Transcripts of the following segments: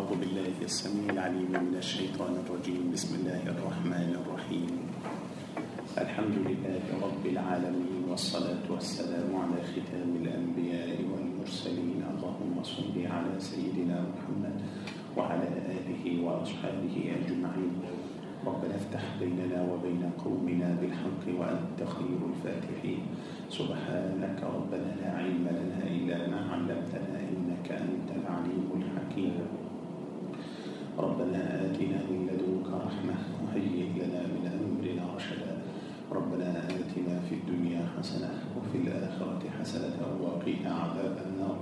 أعوذ بالله السميع العليم من الشيطان الرجيم. بسم الله الرحمن الرحيم. الحمد لله رب العالمين والصلاة والسلام على ختام الأنبياء والمرسلين. اللهم صل على سيدنا محمد وعلى آله وأصحابه أجمعين. ربنا افتح بيننا وبين قومنا بالحق وأنت خير الفاتحين. سبحانك ربنا لا علم لنا إلا ما علمتنا إنك أنت العليم الحكيم. ربنا آتنا من لدنك رحمة وهيئ لنا من أمرنا رشدا. ربنا آتنا في الدنيا حسنة وفي الآخرة حسنة وقنا عذاب النار.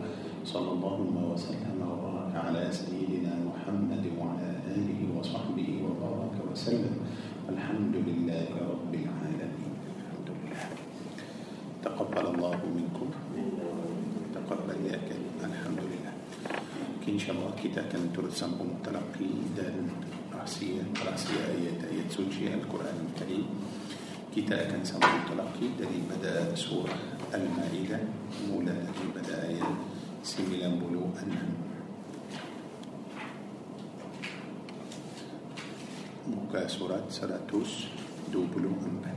صلى الله وسلم وبارك على سيدنا محمد وعلى آله وصحبه وبارك وسلم. الحمد لله رب العالمين. الحمد لله. تقبل الله منكم تقبل يا كريم الحمد لله كاين شي مؤكده كان ترسم أو متلقي راسيه رأسية هي تايت سوجي القرآن الكريم. كتاب كان سمع متلقي الذي بدأ سورة المائدة. مولى الذي بدأ سيميلا بلو ان مكاسورات سراتوس دوبلو انبن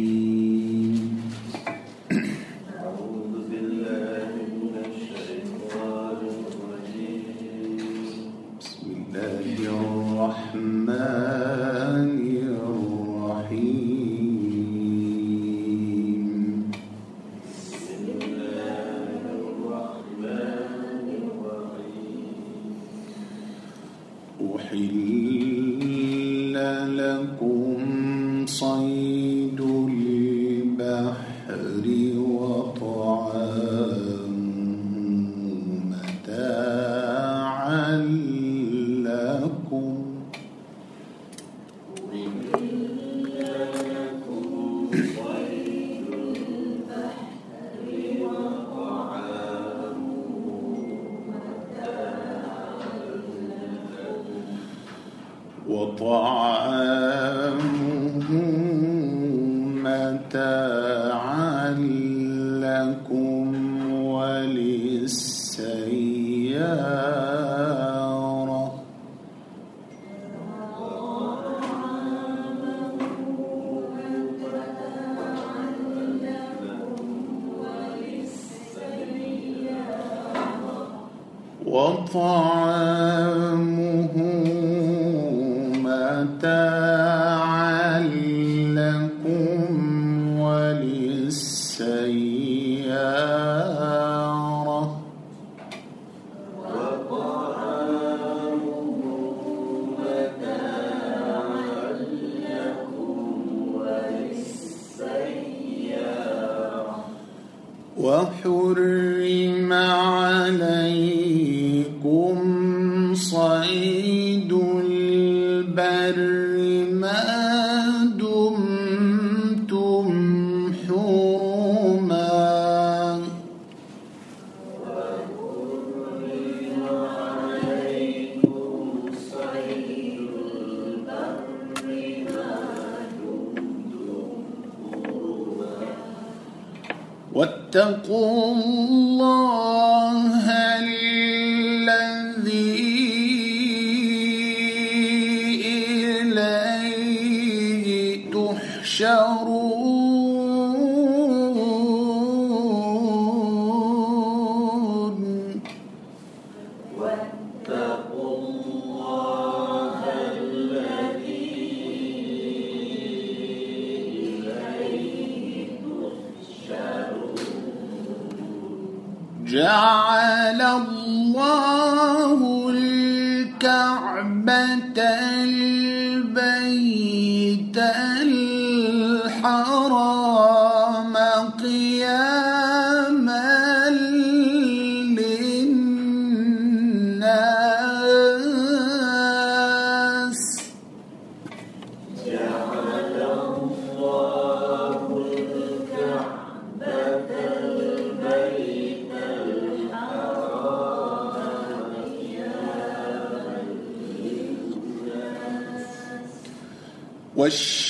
واتقوا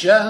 والشهر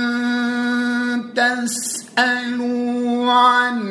one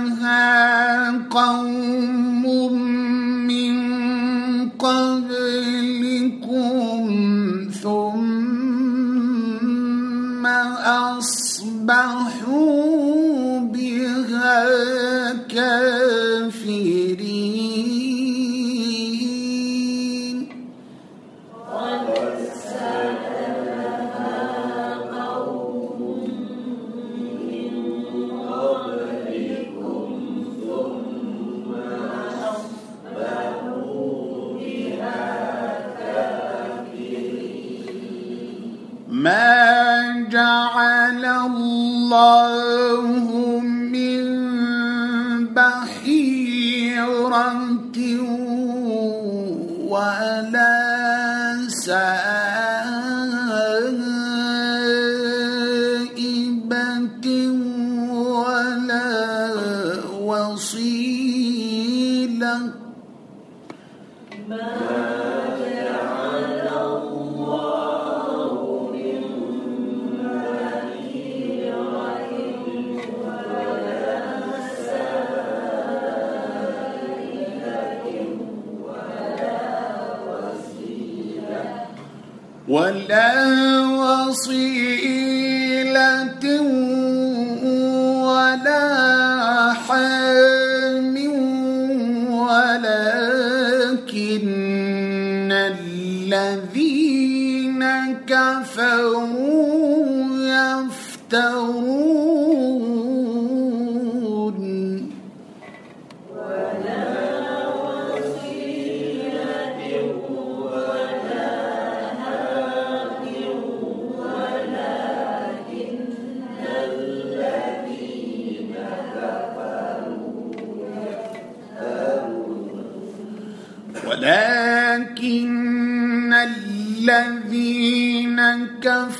قوم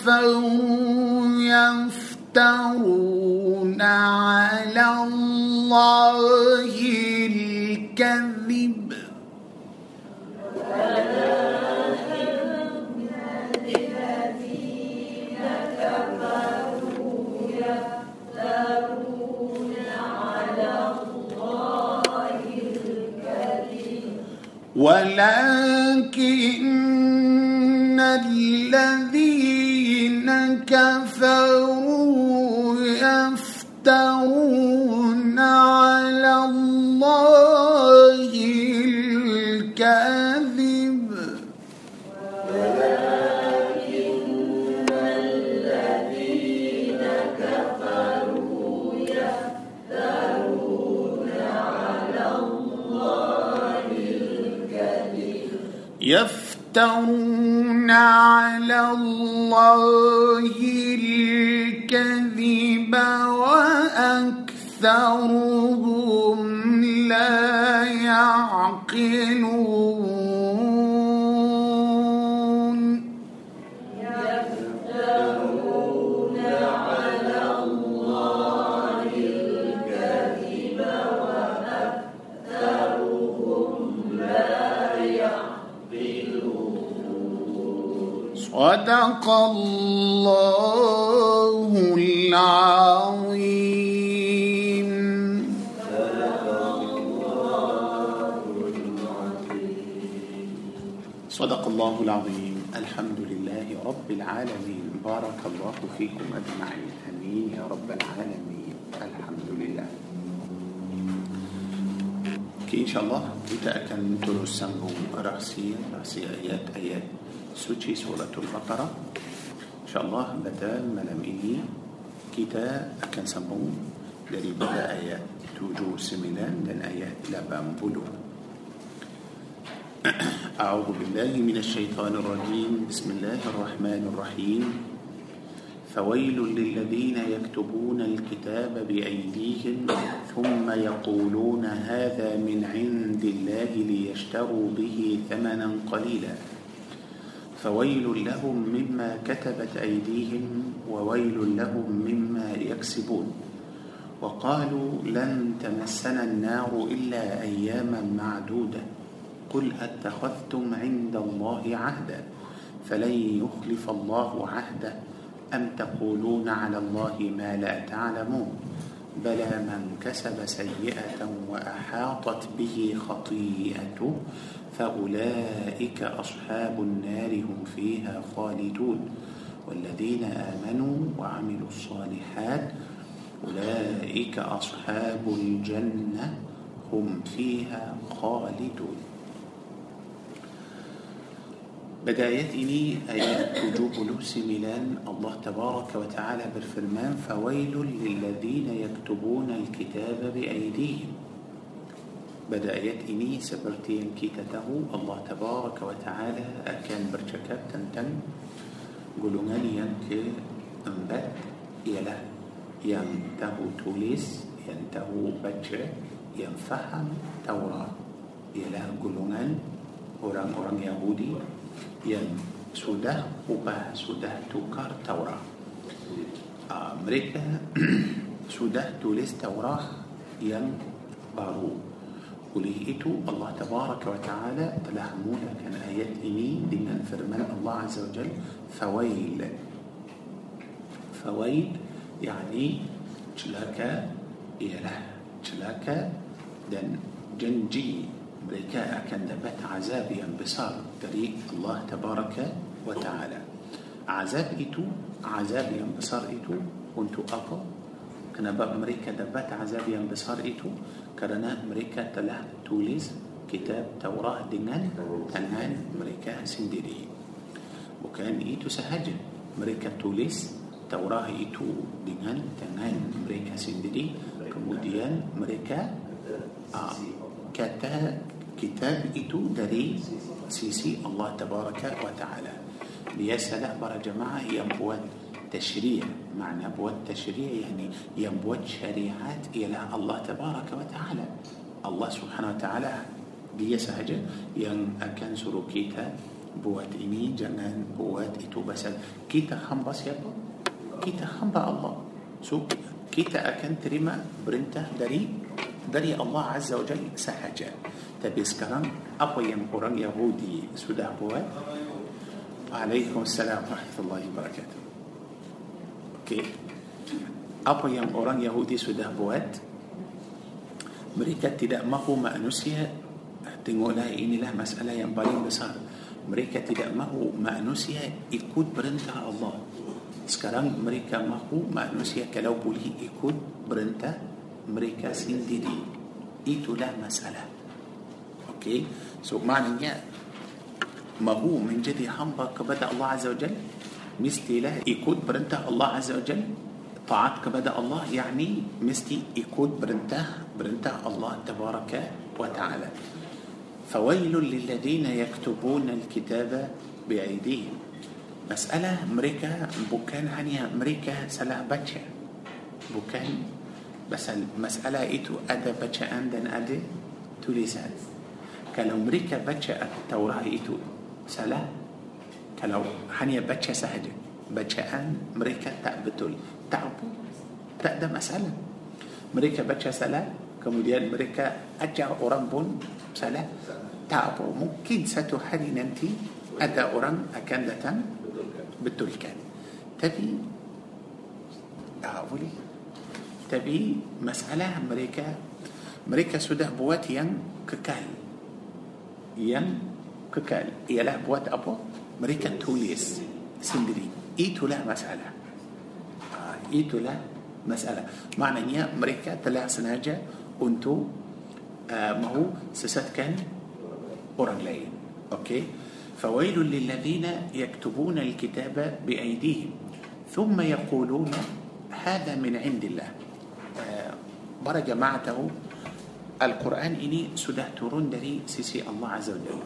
كفروا العالمين. بارك الله فيكم أجمعين. أمين يا رب العالمين. الحمد لله. كي إن شاء الله كنت أكن تلوس سنبو رأسي رأسي آيات آيات سوتشي سورة البقرة إن شاء الله بدال ما لم إني كتا أكن سنبو لذي بدأ آيات توجو سمنان لن آيات لبام بلوه أعوذ بالله من الشيطان الرجيم. بسم الله الرحمن الرحيم. فويل للذين يكتبون الكتاب بأيديهم ثم يقولون هذا من عند الله ليشتروا به ثمنا قليلا. فويل لهم مما كتبت أيديهم وويل لهم مما يكسبون. وقالوا لن تمسنا النار إلا أياما معدودة. قل أتخذتم عند الله عهدا فلن يخلف الله عهده أم تقولون على الله ما لا تعلمون بلى من كسب سيئة وأحاطت به خطيئته فأولئك أصحاب النار هم فيها خالدون والذين آمنوا وعملوا الصالحات أولئك أصحاب الجنة هم فيها خالدون بدايتني أي وجوب لبس ميلان الله تبارك وتعالى بالفرمان فويل للذين يكتبون الكتاب بأيديهم. بدايتني سبرتين كيتته الله تبارك وتعالى أكان برشكات تنتن. قلنا ينك أنبت يلا. ينته توليس ينته بجر ينفهم توراة. يلا قلنا أوران أوران يهودي. Yang sudah ubah, sudah tukar Taurat. Uh, mereka sudah tulis Taurat yang baru. Oleh itu Allah Tabaraka wa Ta'ala telah mulakan ayat ini dengan firman Allah Azza wa Jal فويل فويل يعني celaka ialah celaka dan janji mereka akan dapat azab yang besar dari الله تبارك وتعالى. azab itu azab yang besar itu untuk apa. kenapa mereka dapat azab yang besar itu kerana mereka telah tulis kitab Taurat dengan tangan mereka sendiri. bukan itu sahaja mereka tulis Taurat itu dengan tangan mereka sendiri. kemudian mereka ah kata kitab itu dari sisi الله تبارك وتعالى. lepas para jemaah yang buat تشريع. makna buat تشريع يعني yang buat syariat ialah الله تبارك وتعالى. الله سبحانه وتعالى ليس هجا ين يعني akan suruh kita buat ini jangan buat itu pasal. kita hamba siapa kita hamba الله. so kita akan terima perintah daripada dari الله عز وجل sahaja tapi sekarang apa yang orang Yahudi sudah buat وعليكم السلام ورحمة الله وبركاته Okey. Apa yang orang Yahudi sudah buat mereka tidak mahu manusia tengoklah inilah masalah yang paling besar mereka tidak mahu manusia ikut perintah Allah sekarang mereka mahu manusia kalau boleh ikut perintah mereka sendiri itulah masalah okey so maknanya mahu menjadi hamba kepada Allah Azza wa Jal mestilah ikut perintah الله عز وجل taat kepada الله yakni mesti ikut perintah perintah الله تبارك وتعالى فويل للذين يكتبون الكتاب بأيديهم masalah mereka bukan hanya mereka salah baca bukan masalah masalah itu ada baca dan ada tulisan kalau mereka baca التوراة itu سلا كالو حنيا بچا سهد بچا أن مريكا تأبتول تعبو تأدا مسألة مريكا بچا سلا كموديان مريكا أجا أورامبون سلا تعبو ممكن ساتو حالي ننتي أدا أورام أكندتان بتول كان تبي أقولي tapi masalah mereka mereka sudah buat yang kekal yang kekal ialah buat apa mereka tulis sendiri itulah masalah Ah, itulah masalah maknanya mereka telah sengaja untuk uh, mahu sesatkan orang lain okey فويل للذين يكتبون الكتاب بأيديهم ثم يقولون هذا من عند الله آه، برج معته القرآن إني سده ترون دري سيسي الله عز وجل.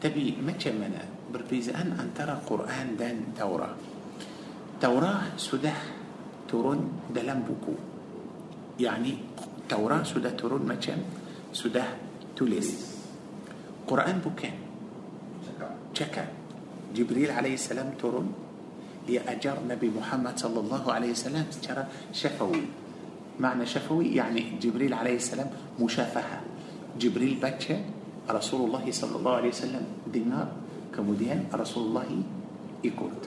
تبي ما كمنا بربيزان أن ترى قرآن دان توراة. توراة سده ترون دلم بكو. يعني توراة سده ترون ما كم سده تلس قرآن بكين. شكا. جبريل عليه السلام ترون لأجر نبي محمد صلى الله عليه وسلم. ترى شفوي. معنى شفوي يعني جبريل عليه السلام مشافهة. جبريل باتشا رسول الله صلى الله عليه وسلم دينار كمدين رسول الله يكوت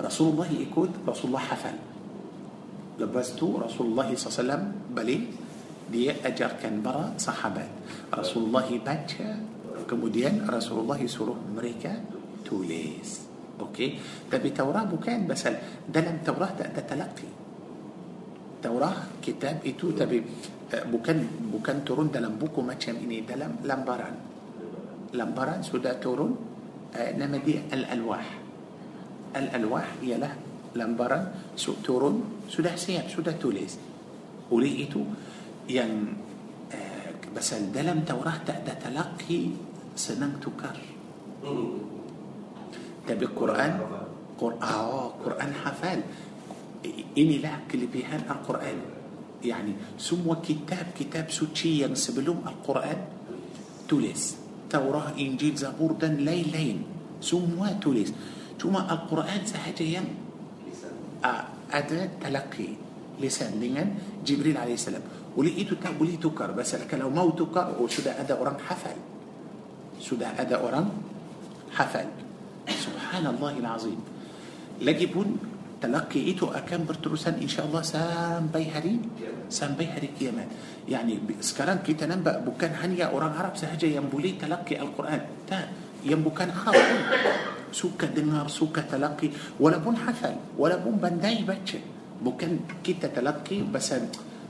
رسول الله يكوت رسول الله حفل. لبستو رسول الله صلى الله عليه وسلم بلي dia ajarkan para sahabat Rasulullah baca kemudian Rasulullah suruh mereka tulis okey tapi Taurat bukan pasal dalam Taurat tak ada تلقي التوراة kitab itu tapi ah, bukan bukan turun dalam buku macam ini dalam lembaran lembaran sudah turun ah, nama dia الألواح. الألواح ialah lembaran so turun sudah siap sudah tulis oleh itu yang ah, pasal dalam Taurat tak ada تلقي سنن تكر. تبي القرآن قرآن قرآن حفال. Inilah kelebihan Al-Quran yani semua kitab-kitab suci yang sebelum Al-Quran tulis Taurah, Injil, Zabur dan lain-lain semua tulis cuma Al-Quran sahaja yang uh, ada talaqi lisan dengan Jibril AS oleh itu tak boleh tukar pasal kalau mau tukar oh, sudah ada orang hafal sudah ada orang hafal سبحان الله العظيم lagipun تلقي itu akan berterusan إن شاء الله sampai hari sampai hari kiamat يعني sekarang kita nampak bukan hanya orang Arab sahaja yang boleh تلقي القرآن. tak yang bukan kau suka dengar suka تلقي. walaupun hafal walaupun pandai baca بوكان كي تتلقي بس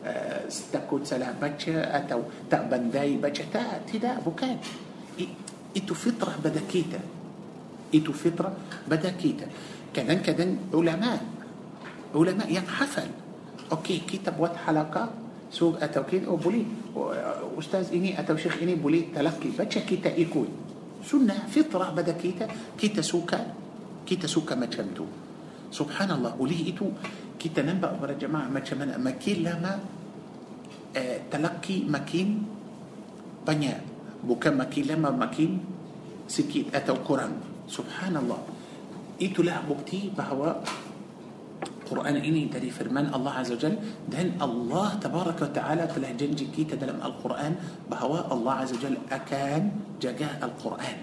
آه، ستكوت سلاح باتش اتو تا بنداي باتش تا تدا بوكان إيتو فطرة بدا كيتا إيتو فطرة بدا كيتا كذا كذا علماء. علماء يعني ينحفل أوكي كتاب وات حلقة سوق اتو كين أو بولي. أستاذ إني اتو شيخ إني بولي تلقي باتشا كيتا ايكون سنة فطرة بدا كيتا kita suka kita suka macam itu. سبحان الله oleh itu kita nampak para jemaah macam mana. makin lama ah, تلقي makin banyak bukan makin lama makin sikit atau kurang سبحان الله. Itulah bukti bahawa Quran ini dari firman الله عز وجل dan الله تبارك وتعالى telah janji kita dalam Al-Quran bahawa Allah Azza Jal akan jaga Al-Quran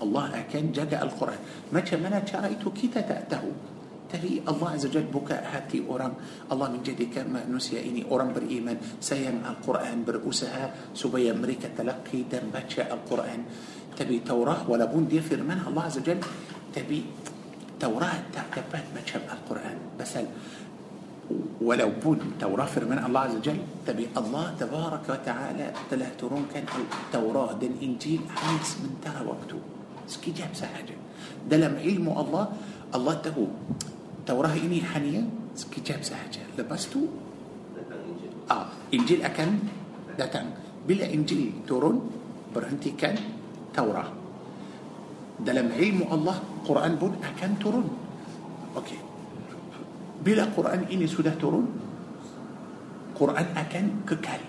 Allah akan jaga Al-Quran macam mana cara itu kita tak tahu tapi Allah Azza Jal buka hati orang Allah menjadikan manusia ini orang beriman sayang Al-Quran berusaha supaya mereka telaki dan baca Al-Quran Tapi Taurah walaupun dia firman Allah Azza Jal Tapi التوراة تعتبرت ما شبه القرآن. بس walaupun Taurat من الله عز وجل tapi الله تبارك وتعالى telah turunkan Taurat dan Injil hanya sementara waktu. sekejap sahaja dalam ilmu الله الله tahu. Taurat ini hanya sekejap sahaja lepas itu? ah Injil akan? datang bila Injil turun berhentikan Taurat. Dalam ilmu الله Quran pun akan turun Okey Bila Quran ini sudah turun Quran akan kekal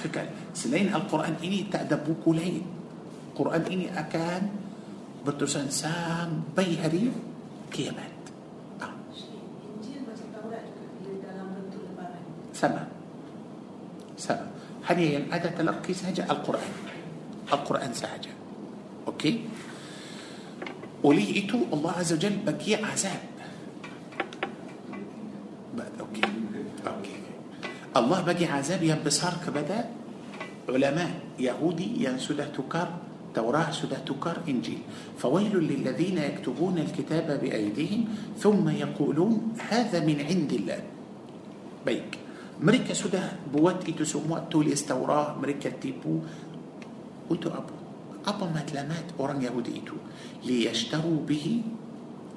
Kekal Selain Al-Quran ini tak ada buku lain Quran ini akan Berterusan sampai hari kiamat ah, sama sama hanya yang ada telaqi sahaja Al-Quran Al-Quran sahaja okey oleh itu الله عز وجل bagi azab. okey. okey. الله bagi azab yang besar kepada ulama Yahudi yang sudah tukar Taurat sudah tukar Injil. فويل للذين يكتبون الكتاب بأيديهم ثم يقولون هذا من عند الله. baik. mereka sudah buat itu semua tulis Taurat mereka tipu. أبوت Apa matlamat orang Yahudi itu? Liyashtaru bihi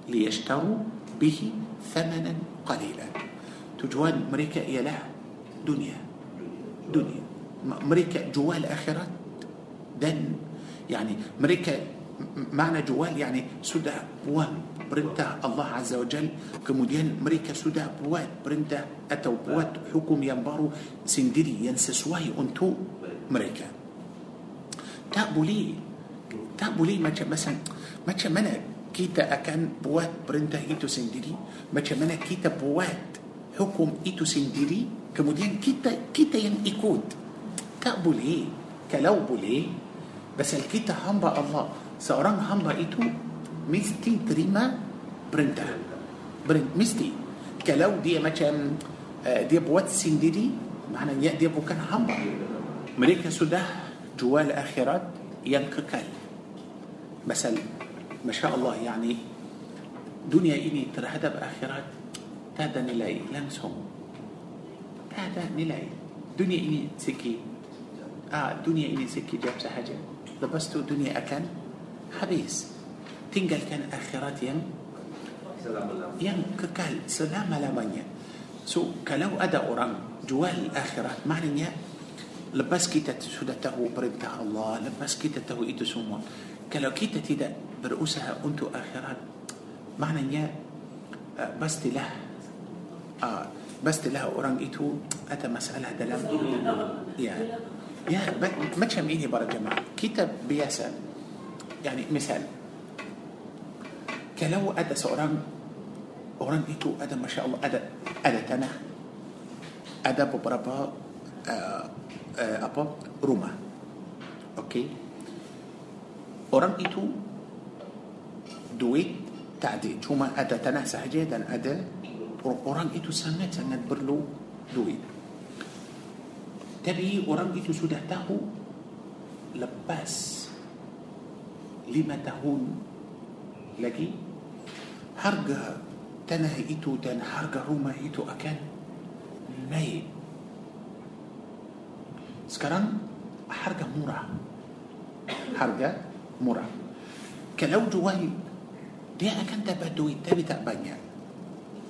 liyashtaru bihi thamanan qalilan. Tujuan mereka ialah dunia. Dunia. Mereka jual akhirat dan yani mereka makna jual yani sudah buat perintah Allah Azza wa Jal kemudian mereka sudah buat perintah atau buat hukum yang baru sendiri yang sesuai untuk mereka tak boleh. Tak boleh macam macam macam mana kita akan buat perintah itu sendiri? Macam mana kita buat hukum itu sendiri? Kemudian kita kita yang ikut. Tak boleh. Kalau boleh pasal kita hamba Allah seorang hamba itu mesti terima perintah. Ber- mesti. Kalau dia macam uh, dia buat sendiri maknanya dia bukan hamba. Mereka sudah jual akhirat yang kekal pasal Masya Allah yani dunia ini terhadap akhirat tak ada nilai langsung tak ada nilai dunia ini sikit ah, dunia ini sekejap sahaja lepas tu dunia akan habis tinggalkan akhirat yang yang kekal selama-lamanya so kalau ada orang jual akhirat maknanya lepas kita sudah tahu perintah Allah lepas kita tahu itu semua kalau kita tidak berusaha untuk akhirat maknanya uh, pastilah uh, pastilah orang itu ada masalah dalam ya ya macam ini para jemaah kita biasa yani misal kalau ada seorang orang itu ada masya Allah ada ada tanah ada beberapa uh, uh, apa rumah. Okey? Orang itu duit tak ada. Cuma ada tanah sahaja dan ada orang itu sangat sangat perlu duit. Tapi orang itu sudah tahu lepas lima tahun lagi harga tanah itu dan harga rumah itu akan naik sekarang harga murah harga murah kalau jual dia akan dapat duit tapi tak banyak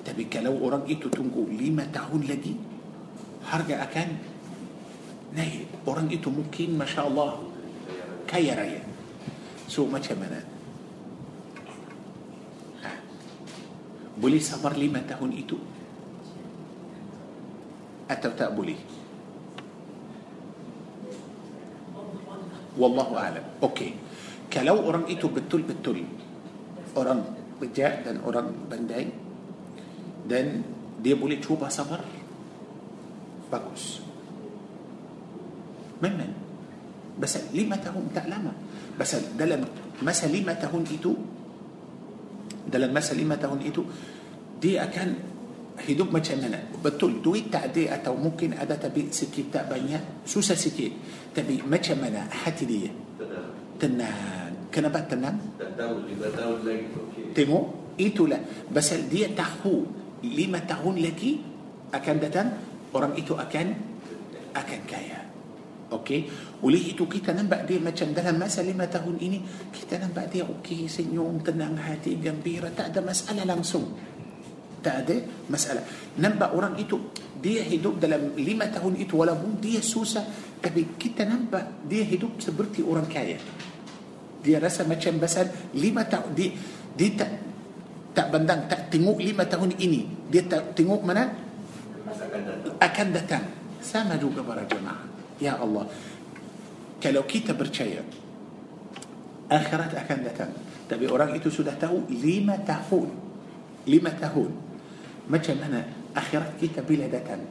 tapi kalau orang itu tunggu lima tahun lagi harga akan naik orang itu mungkin masya Allah kaya raya so macam mana boleh sabar lima tahun itu atau tak boleh والله أعلم. أوكي. كلو أوران إيتو بالتول بالتول أوران بجاء دن أوران بنداي. دن دي بولي توبا صبر. باكوس. ممن بس لما تهون تعلم بس دلم. ما سليمة تهون إيتو؟ دلم ما سليمة تهون إيتو؟ دي أكان hidup macam mana betul duit tak ada atau mungkin ada tapi sikit tak banyak susah sikit tapi macam mana hati dia Tenang. tenang. Kenapa tenang? Tengok, itulah. Pasal dia tahu lima tahun lagi akan datang, orang itu akan akan kaya. Okey. Oleh itu kita nampak dia macam dalam masa lima tahun ini, kita nampak dia okey, senyum, tenang hati, gembira. Tak ada masalah langsung. Tak ada masalah. Nampak orang itu, dia hidup dalam lima tahun itu walaupun dia susah, tapi kita nampak dia hidup seperti orang kaya. Dia rasa macam pasal lima tahun, dia, dia tak tak bandang, tak tengok lima tahun ini. Dia tak tengok mana? Akan datang sama juga para jemaah ya Allah kalau kita percaya akhirat akan datang tapi orang itu sudah tahu lima tahun lima tahun macam mana akhirat kita bila datang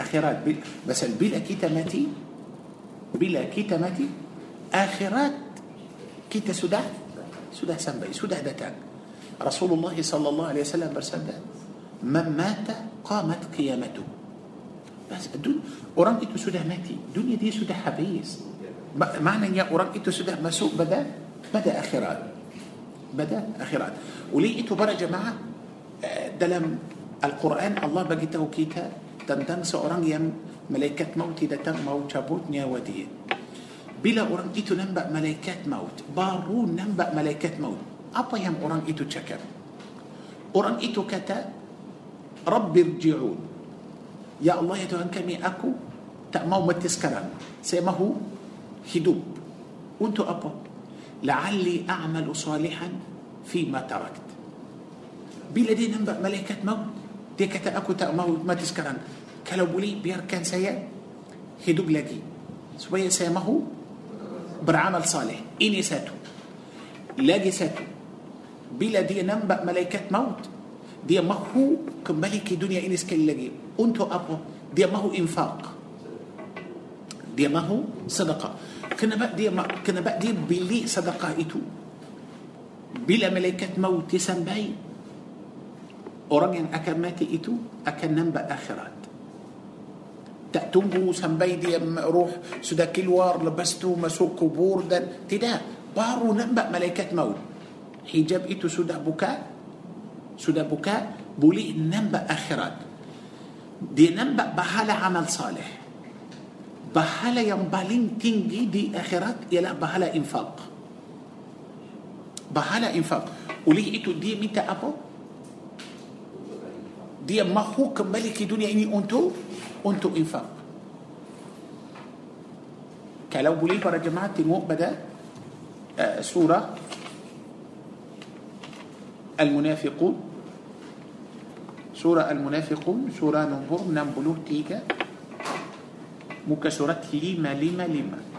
akhirat bil- pasal bila kita mati bila kita mati akhirat kita sudah sudah sampai sudah datang Rasulullah sallallahu alaihi wasallam bersabda man mata qamat qiyamatuh orang itu sudah mati dunia dia sudah habis Ma- maknanya orang itu sudah masuk pada pada akhirat pada akhirat oleh itu para jemaah eh, dalam Al-Quran Allah bagi kita tentang seorang yang malaikat maut datang mau cabut nyawa dia bila orang itu nampak malaikat maut baru nampak malaikat maut apa yang orang itu cakap orang itu kata Rabbi rji'un Ya Allah ya Tuhan kami aku tak mau mati sekarang saya mahu hidup untuk apa لعلي أعمل صالحا فيما تركت bila dia nampak malaikat maut dia kata aku tak mau mati sekarang. kalau boleh biarkan saya hidup lagi supaya saya beramal soleh ini satu. lagi satu. bila dia nampak malaikat maut. dia mahu kembali dunia ini sekali lagi untuk apa. دي ما هو إنفاق. دي ما هو صدقة. كنا بقى دي ما كنا بقى دي بلي صدقة إتو. بلا ملائكة موت. يسن orang yang akan mati itu akan nampak akhirat tak tunggu sampai dia roh sudah keluar lepas tu masuk kubur dan tidak baru nampak malaikat maut hijab itu sudah buka sudah buka boleh nampak akhirat dia nampak bahala amal saleh bahala yang paling tinggi di akhirat ialah bahala infak bahala infak oleh itu dia minta apa dia mahu kembali ke dunia ini untuk untuk infak. Kalau boleh para jemaah tengok pada uh, surah Al-Munafiqun surah Al-Munafiqun surah nombor 63 muka surat 555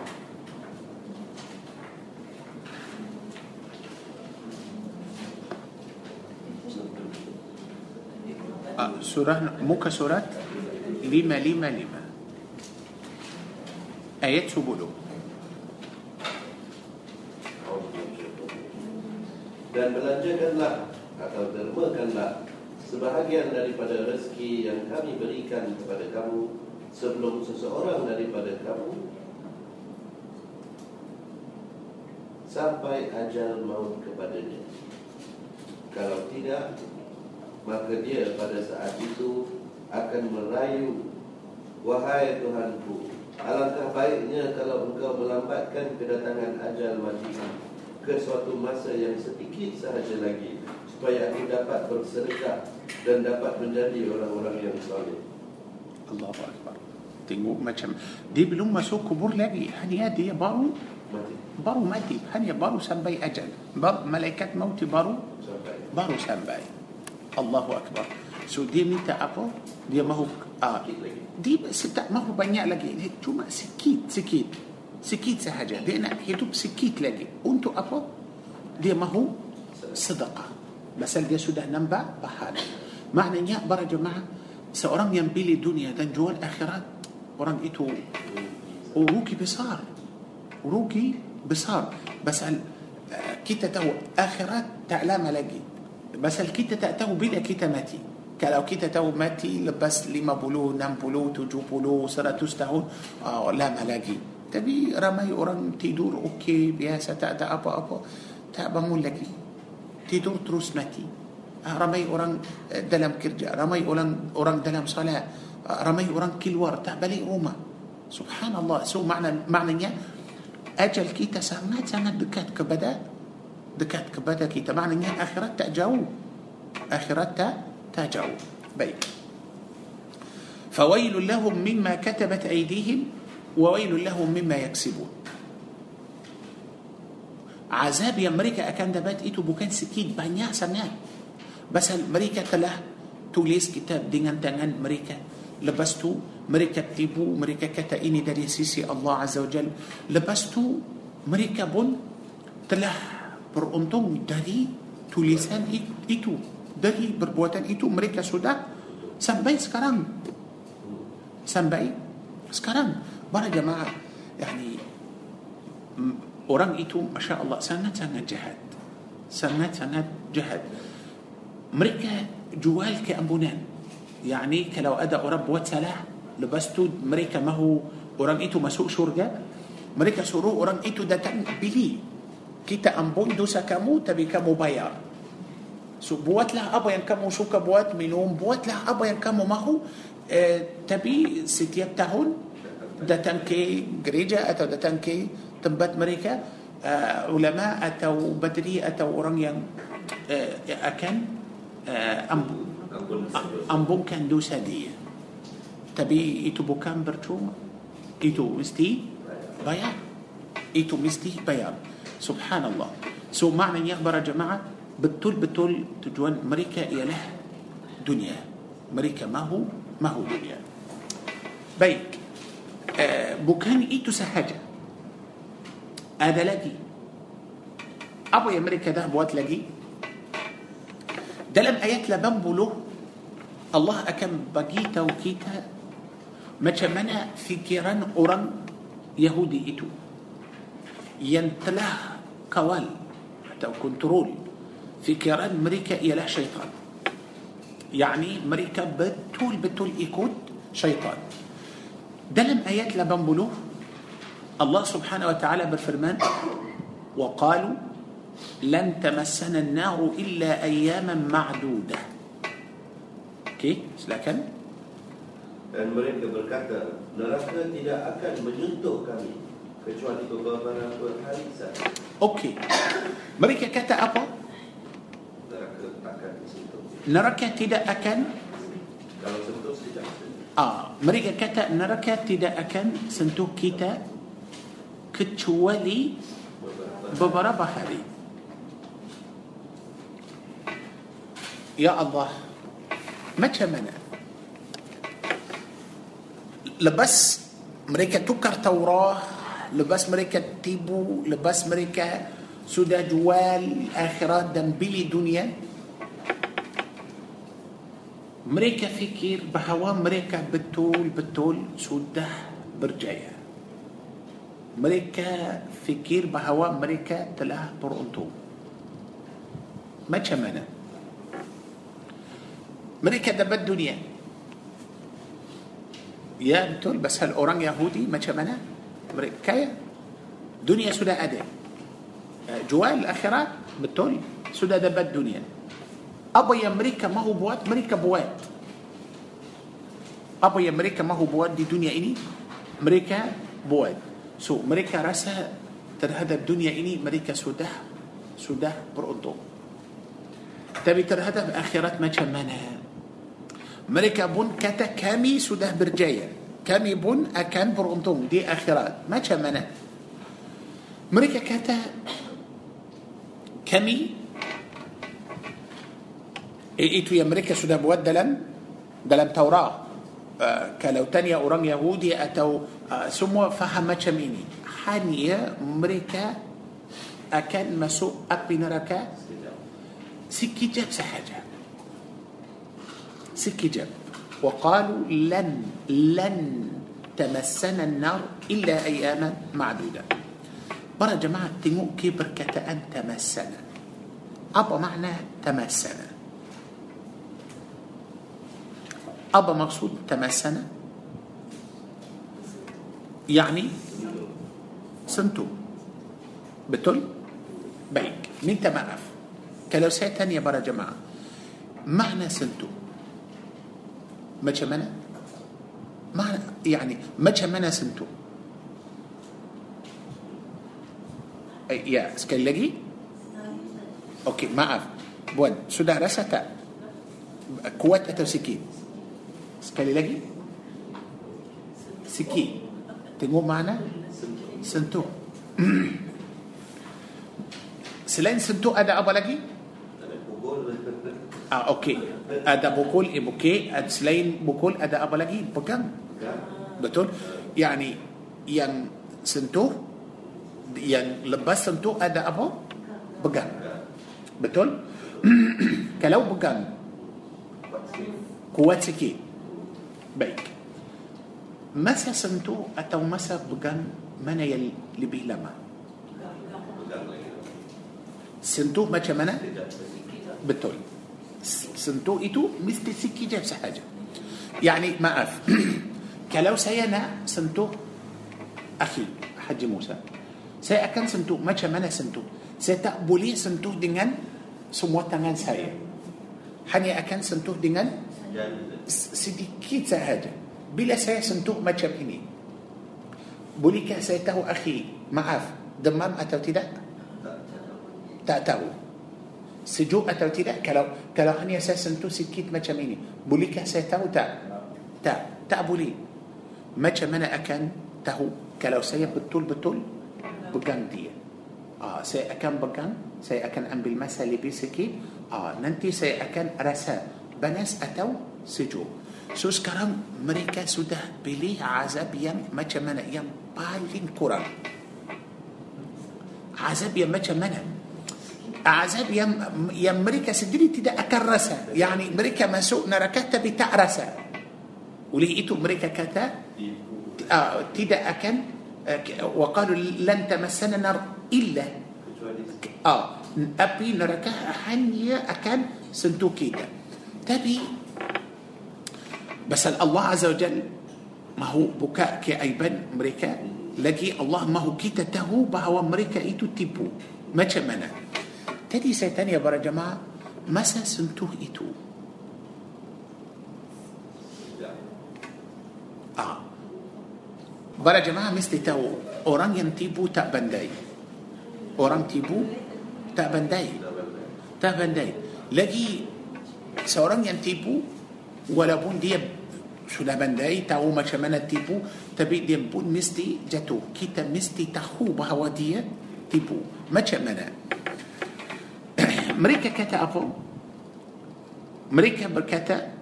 surah muka surat lima lima lima ayat sepuluh Dan belanjakanlah atau dermakanlah sebahagian daripada rezeki yang kami berikan kepada kamu sebelum seseorang daripada kamu sampai ajal maut kepadanya. Kalau tidak, maka dia pada saat itu akan merayu, Wahai Tuhanku, alangkah baiknya kalau engkau melambatkan kedatangan ajal matimu ke suatu masa yang sedikit sahaja lagi supaya aku dapat bersedekah dan dapat menjadi orang-orang yang soleh. Akbar. Tengok macam dia belum masuk kubur lagi. Hanya dia baru Mati. baru mati. Hanya baru sampai ajal. Baru malaikat maut baru sampai. baru sampai Allahu Akbar so dia minta apa dia mahu ah, lagi. dia tak mahu banyak lagi dia cuma sikit sikit sikit sahaja dia nak hidup sikit lagi untuk apa dia mahu sedekah pasal dia sudah nampak pahala maknanya para jemaah seorang yang pilih dunia dan jual akhirat orang itu oh, besar rugi besar pasal uh, kita tahu akhirat tak lama lagi pasal kita tak tahu bila kita mati kalau kita tahu mati lepas 50, 60, 70, 100 tahun oh, lama lagi Tapi ramai orang tidur okey biasa tak ada apa-apa, tak bangun lagi. Tidur terus mati. Ah, Ramai orang eh, dalam kerja, ramai orang orang dalam salat, ah, ramai orang keluar tak balik rumah. Subhanallah. So makna maknanya ajal kita sangat sangat dekat kepada دكات كبدا كي تبعنا نها آخرت تأجو آخرت تأجو بيك. فويل لهم مما كتبت أيديهم وويل لهم مما يكسبون. عذاب يا مريكا أكان دبات إيتو بوكان سكيد بانيا سنة. بس أمريكا تلاه توليس كتاب دينان تنان مريكا لبستو مريكا تيبو مريكا كتا إني داري سيسي الله عز وجل. لبستو مريكا بون تلاه beruntung dari tulisan itu dari perbuatan itu mereka sudah sampai sekarang sampai sekarang para jemaah yani mm, orang itu masya Allah sangat-sangat jahat sangat-sangat jahat mereka jual keampunan yani kalau ada orang buat salah lepas tu mereka mahu orang itu masuk syurga mereka suruh orang itu datang pilih kita ampun dosa kamu tapi kamu bayar so buatlah apa yang kamu suka buat minum buatlah apa yang kamu mahu eh, tapi setiap tahun datang ke gereja atau datang ke tempat mereka uh, ulama atau badri atau orang yang uh, akan uh, amp- ampunkan dosa dia tapi itu bukan percuma itu mesti bayar itu mesti bayar سبحان الله سو معنى يخبر جماعة بتول بتول تجوان مريكا يله دنيا. مريكا ما هو؟ ما هو دنيا. بيك ah bukan itu sahaja ada lagi apa yang mereka dah buat lagi dalam ayat lapan puluh Allah akan bagitahu kita. macam mana fikiran orang Yahudi itu. yang telah kawal atau control fikiran mereka ialah syaitan. يعني mereka betul-betul ikut شيطان. دلم آيات لبنبلو الله سبحانه وتعالى بالفرمان وقالوا لن تمسنا النار إلا أياما معدودة. كي سلاكن المريكا mereka berkata إلى اكل akan كامل kecuali beberapa hari sahaja. Okey. Mereka kata apa? Neraka tidak akan Ah, mereka kata neraka tidak akan sentuh kita kecuali beberapa hari. Ya Allah, macam mana? Lepas mereka tukar Taurat lepas mereka tibu lepas mereka sudah jual akhirat dan beli dunia mereka fikir bahawa mereka betul-betul sudah berjaya mereka fikir bahawa mereka telah beruntung macam mana mereka dapat dunia ya betul pasal orang Yahudi macam mana mereka. dunia sudah ada ah، jual akhirat betul sudah dapat dunia. apa yang mereka mahu buat mereka buat apa yang mereka mahu buat di dunia ini? mereka buat so mereka rasa terhadap dunia ini mereka sudah sudah beruntung tapi terhadap akhirat macam mana mereka pun kata kami sudah berjaya kami pun akan beruntung di akhirat macam mana mereka kata kami eh، itu yang mereka sudah buat dalam dalam Taurat ah kalau tanya orang Yahudi atau ah، semua faham macam ni hanya mereka akan masuk api neraka sekejap sahaja. sekejap. وقالوا لن لن تمسنا النار إلا أياما معدودة. برا جماعة تمو كبر كتأن تمسنا؟ أبا معنى تمسنا. أبا مقصود تمسنا؟ يعني سنتو. بتل؟ بيك. من تمعف كلوسية ثانية برا جماعة. معنى سنتو. Macam mana? Makna, yani, macam mana sentuh? Eh, ya, sekali lagi. Okey, maaf. Buat, sudah rasa tak? Kuat atau sikit? Sekali lagi. Sikit. Tengok mana? Sentuh. Selain sentuh ada apa lagi? آه أوكي ادا بوكول ايبوكي اتسلين بوكول ادا ابلاي بوكان بتقول يعني ين سنتو ين لبس سنتو ادا ابو بكم بتقول كلو بكم كواتيكي بيك مسا سنتو اتو مسا بكم من اللي بيلما سنتو ما كمان بتقول Sentuh itu mesti sikit sahaja. Yani maaf. Kalau saya nak sentuh akhi Haji Musa, saya akan sentuh macam mana sentuh? Saya tak boleh sentuh dengan semua tangan saya. Hanya akan sentuh dengan sedikit sahaja. Bila saya sentuh macam ini, bolehkah saya tahu akhi, maaf, demam atau tidak? Tak tahu. Sejuk atau tidak? Kalau kalau hanya saya sentuh sikit macam ini, bolehkah saya tahu tak? Tak, tak boleh. Macam mana akan tahu kalau saya betul-betul pegang dia? Ah, saya akan pegang, saya akan ambil masa lebih sikit. Ah, nanti saya akan rasa panas atau sejuk. So sekarang mereka sudah pilih azab yang macam mana? Yang paling kurang. Azab yang macam mana? Azab yang yang mereka sendiri tidak akan rasa. Yani mereka masuk neraka tapi tak rasa. Oleh itu mereka kata uh, tidak akan uh, وقالوا لن تمسنا النار إلا آه api neraka hanya akan sentuh kita. Tapi pasal Allah Azza wa Jal mahu buka keaiban mereka lagi Allah mahu kita tahu bahawa mereka itu tipu. Macam mana? تدي سيتان يا برا جماعة؟ مسا سنتوه إتو آه. برا جماعة مثل تاو أوران ينتيبو تأبنداي. orang tipu tak pandai. tak pandai. lagi seorang yang tipu walaupun dia selalu pandai tahu macam mana tipu tapi dia pun mesti jatuh. kita mesti tahu bahawa dia tipu. macam mana Mereka kata apa? Mereka berkata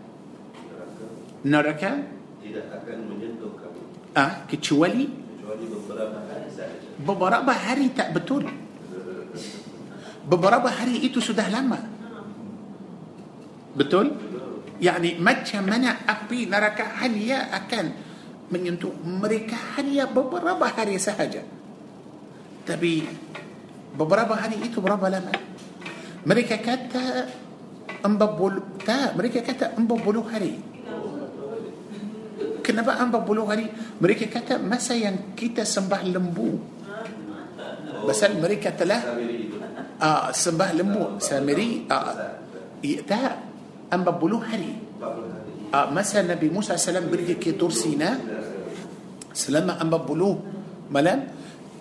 neraka tidak akan menyentuh kamu ah kecuali kecuali beberapa hari beberapa hari tak betul. Beberapa hari itu sudah lama. Betul? Yani macam mana api neraka hanya akan menyentuh mereka hanya beberapa hari sahaja. Tapi beberapa hari itu berapa lama? Mereka kata empat puluh, tak, mereka kata empat puluh hari. Kenapa empat puluh hari? Mereka kata masa yang kita sembah lembu. Pasal mereka telah uh, sembah lembu samiri uh, ya, tak empat puluh hari. 40 hari. Uh, masa Nabi Musa salam pergi ke Tur Sina selama empat puluh malam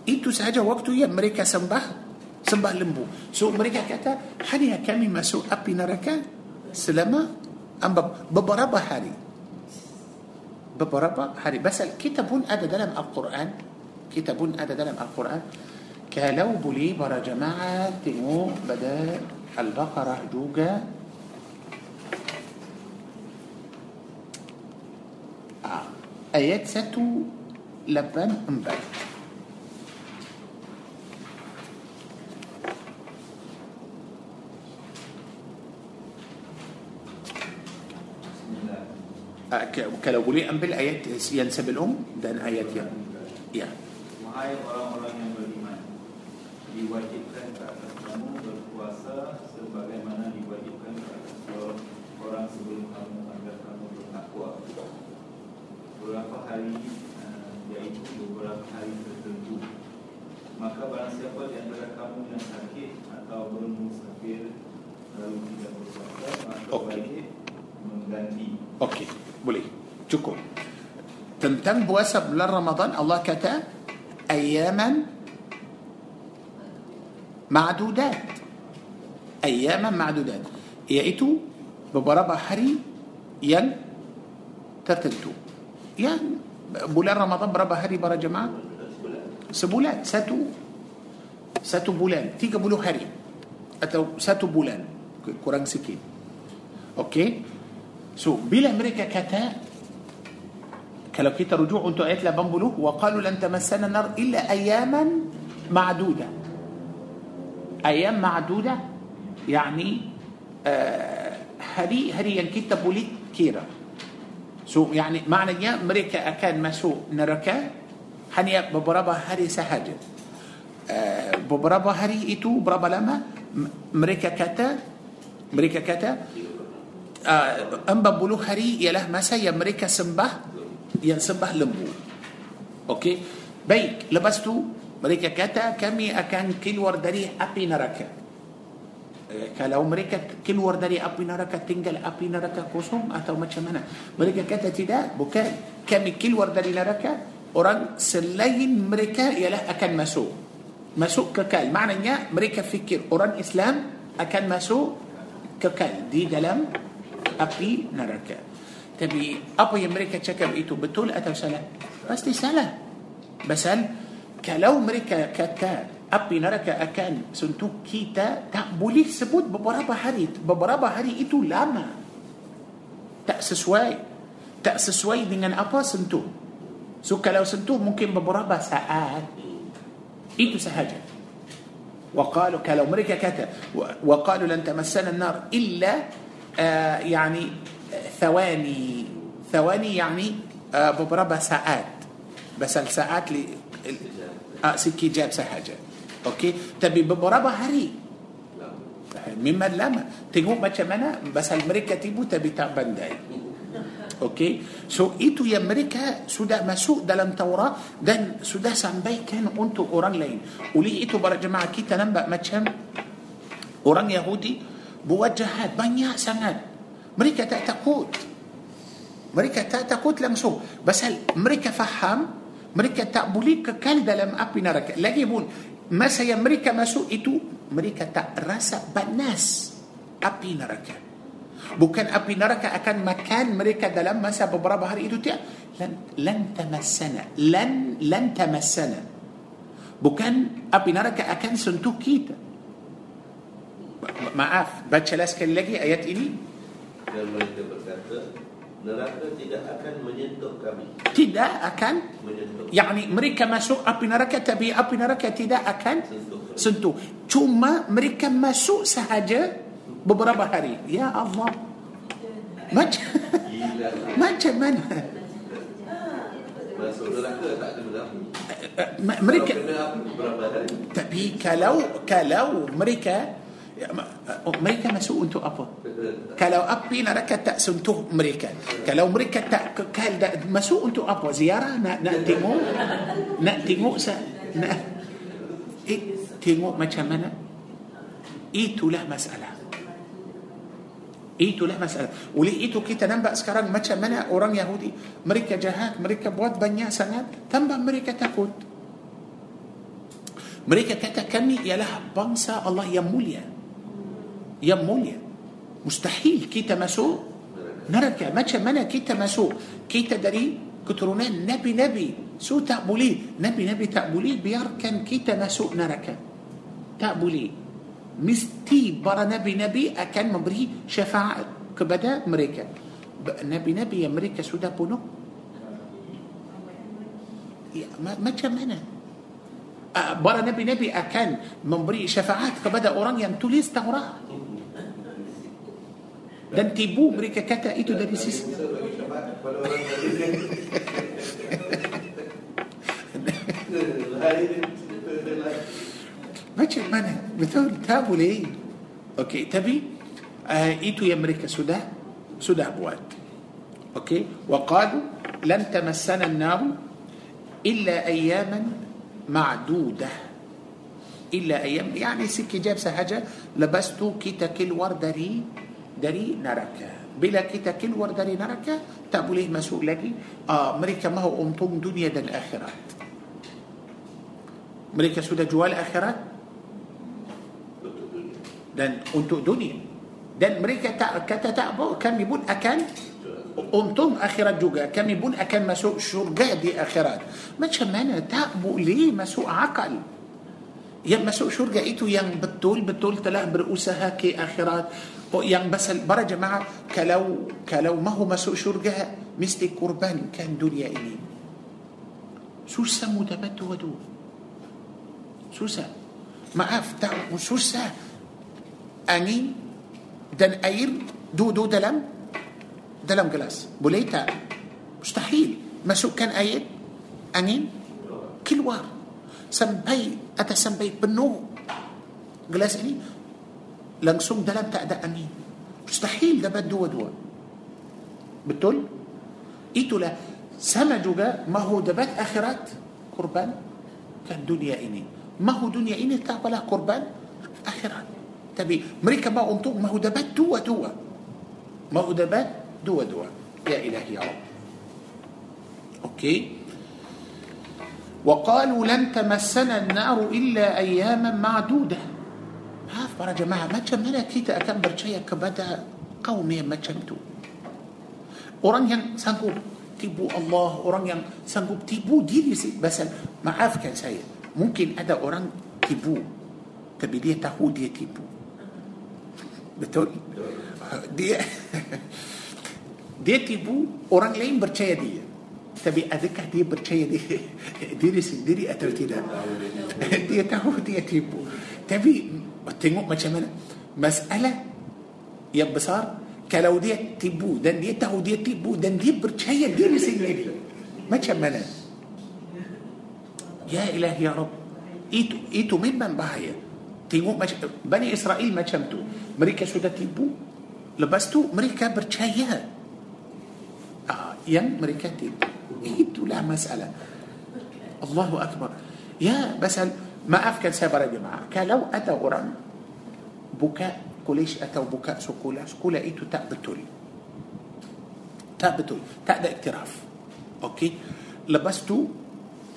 itu sahaja waktu yang mereka sembah sembah lembu. So mereka kata hanya kami masuk api neraka selama empat beberapa hari. Beberapa hari. Pasal kita pun ada dalam Al-Quran. Kita pun ada dalam Al-Quran. Kalau boleh para jemaah tengok pada Al-Baqarah juga Ah, ayat 184 kalau boleh ambil ayat yang sebelum dan ayat yang ya Wahai orang-orang yang beriman Diwajibkan ke atas kamu berpuasa Sebagaimana diwajibkan ke atas orang sebelum kamu Agar kamu bertakwa Beberapa hari eh, Iaitu beberapa hari tertentu Maka barang siapa di antara kamu yang sakit Atau bermusafir Lalu tidak berpuasa Maka Okey. wajib mengganti Okey, boleh. Cukup. Tentang puasa bulan Ramadan Allah kata ayaman ma'dudat. Ayaman ma'dudat. Iaitu beberapa hari yang tertentu. Yang bulan Ramadan berapa hari para jemaah? Sebulan. Satu satu bulan. Tiga puluh hari. Atau satu bulan. Kurang sikit. Okey. So, bila mereka kata kalau kita rujuk untuk ayat 80 wa qalu lan tamassana nar illa ayaman ma'duda ayam ma'duda yani uh, hari hari yang kita boleh kira so yani maknanya mereka akan masuk neraka hanya beberapa hari sahaja uh, beberapa hari itu berapa lama mereka kata mereka kata uh, 40 hari ialah masa yang mereka sembah yang sembah lembu. Okey. Baik, lepas tu mereka kata kami akan keluar dari api neraka. Eh, kalau mereka keluar dari api neraka tinggal api neraka kosong atau macam mana? Mereka kata tidak, bukan. Kami keluar dari neraka, orang selain mereka ialah akan masuk. Masuk kekal. Maknanya mereka fikir orang Islam akan masuk kekal di dalam api neraka. Tapi apa yang mereka cakap itu betul atau salah? Pasti salah. Pasal kalau mereka kata api neraka akan sentuh kita tak boleh sebut beberapa hari. Beberapa hari itu lama. Tak sesuai. Tak sesuai dengan apa sentuh. So kalau sentuh mungkin beberapa saat itu sahaja. وقالوا kalau mereka kata وقالوا لن تمسنا النار إلا آه آه، يعني آه، ثواني ثواني يعني آه، beberapa saat beberapa saat lah sekejap sahaja okay? tapi beberapa hari مما لما تقول macam mana pasal mereka tipu tapi tak pandai okay? so itu yang mereka sudah masuk dalam Taurat. dan sudah sampaikan untuk orang lain. oleh itu para jemaah kita nampak macam. orang Yahudi buat jahat. Banyak sangat. Mereka tak takut. Mereka tak takut langsung. Pasal mereka faham mereka tak boleh kekal dalam api neraka. Lagi pun masa yang mereka masuk itu mereka tak rasa panas api neraka. Bukan api neraka akan makan mereka dalam masa beberapa hari itu tidak. Lan lan tamassana. Lan lan tamassana. Bukan api neraka akan sentuh kita maaf bacalah sekali lagi ayat ini. Dan mereka berkata Neraka tidak akan menyentuh kami. Tidak akan Menyentuh. Yakni mereka masuk api neraka tapi api neraka tidak akan Sentuh. sentuh. Cuma mereka masuk sahaja beberapa hari. Ya Allah. Macam macam mana? Masuk neraka tak ada berapi. Ma- mereka Kalau kena api berapa hari? Tapi kalau kalau mereka mereka masuk untuk apa? Kalau api neraka tak sentuh mereka. Kalau mereka tak kekal tak masuk untuk apa? Ziarah? Nak nak tengok? Nak tengok sa nak eh, tengok macam mana? Itulah masalah. Itulah masalah. Oleh itu kita nampak sekarang macam mana orang Yahudi mereka jahat mereka buat banyak sangat tambah mereka takut. Mereka kata kami ialah bangsa Allah yang mulia يمولي mustahil kita masuk neraka macam mana kita masuk kita dari keturunan nabi-nabi so tak boleh. nabi-nabi tak boleh biarkan kita masuk neraka tak boleh. mesti para nabi-nabi akan memberi syafaat kepada mereka nabi-nabi mereka sudah bunuh. macam mana برا نبي نبي أكان مبري شفاعات كبدا أوران ينتولي استغراء dan tibu mereka kata itu dari sisi macam mana betul tak boleh okey tapi uh, itu yang mereka sudah sudah buat okey waqalu lan tamassana an-nar illa ayyaman ma'dudah illa ayam yani sekejap sahaja lepas tu kita keluar dari dari neraka bila kita keluar dari neraka tak boleh masuk lagi uh, mereka mahu untung dunia dan akhirat mereka sudah jual akhirat dan untuk dunia dan mereka tak kata tak apa kami pun akan untung akhirat juga kami pun akan masuk syurga di akhirat macam mana tak boleh masuk akal yang masuk syurga itu yang betul-betul telah berusaha ke akhirat oh, yang basal para jemaah kalau kalau mahu masuk syurga mesti kurbankan dunia ini susah mudah betul tu susah maaf tak susah angin dan air duduk dalam dalam gelas boleh tak mustahil masukkan air angin keluar sampai atas sampai penuh gelas ini langsung dalam tak ada angin mustahil dapat dua-dua betul itulah sama juga mahu dapat akhirat kurban kan dunia ini mahu dunia ini tak apalah kurban akhirat tapi mereka mahu untuk mahu dapat dua-dua mahu dapat dua-dua ya ilahi ya Rabb okey وقالوا لن تمسنا النار إلا أياما معدودة. ما أفبر جماعة ما جمالة تيتا أكام برشاية كبدا قومي ما جمتو أوران ين سنقوب تيبو الله أوران ين سنقوب تيبو ديري سي بس ما عارف كان سايا ممكن أدا أوران تيبو. تبدي تهو دي تيبو. بتقول دي دي تيبو أوران لين برشاية دي تبي أذكى دي برشاية دي. دي رسي دي دي أتلتي ده دي تهو دي تيبو. تبي تنمو ما شمنا؟ مسألة yang besar kalau dia tipu dan dia tahu dia tipu dan dia percaya diri sendiri macam mana. يا إله يا رب. itu itu memang bahaya tengok macam Bani Israel macam tu. mereka sudah tipu lepas tu mereka percaya. mereka Yang mereka tipu. Itulah masalah. Allahu Akbar. Ya, pasal maafkan saya para jemaah. Kalau ada orang buka kolej atau buka sekolah, sekolah itu tak betul. Tak betul. Tak ada iktiraf. Okey. Lepas tu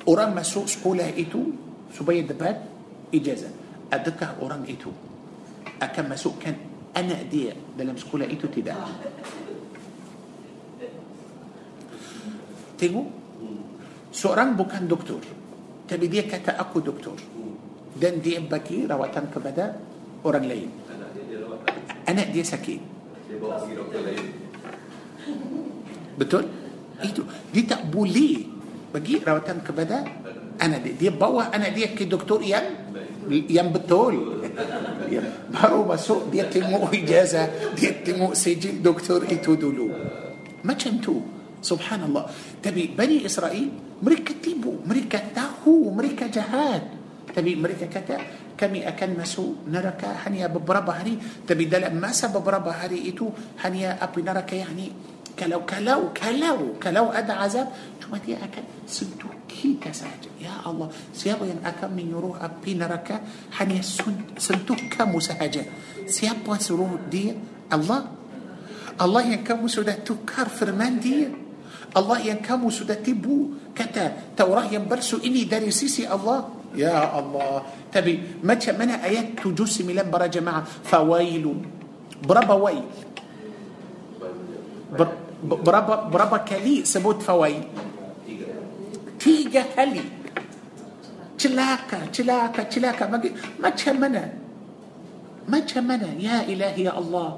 orang masuk sekolah itu supaya dapat ijazah. Adakah orang itu akan masukkan anak dia dalam sekolah itu tidak? Tengok Seorang bukan doktor Tapi dia kata aku doktor Dan dia bagi rawatan kepada Orang lain Anak dia sakit Betul? Itu Dia tak boleh Bagi rawatan kepada Anak dia Dia bawa anak dia ke doktor yang Yang betul. Baru masuk Dia tengok ijazah Dia tengok sijil doktor itu dulu Macam tu Subhanallah. Tapi Bani Israel mereka tipu, mereka tahu mereka jahat. Tapi mereka kata kami akan masuk neraka hanya beberapa hari. Tapi dalam masa beberapa hari itu hanya api neraka yani kalau kalau kalau kalau ada azab cuma dia akan sentuh kita saja. Ya Allah, siapa yang akan menyuruh api neraka hanya sentuh kamu sahaja. Siapa suruh dia? Allah. Allah yang kamu sudah tukar firman dia. Allah yang kamu sudah tipu kata Taurat yang baru ini dari sisi Allah. يا الله. tapi macam mana ayat تجوسي malam para jemaah? فويل. berapa ويل. berapa berapa kali sebut فويل. tiga kali. celaka celaka celaka. ما تهمنا ما تهمنا يا إلهي يا الله.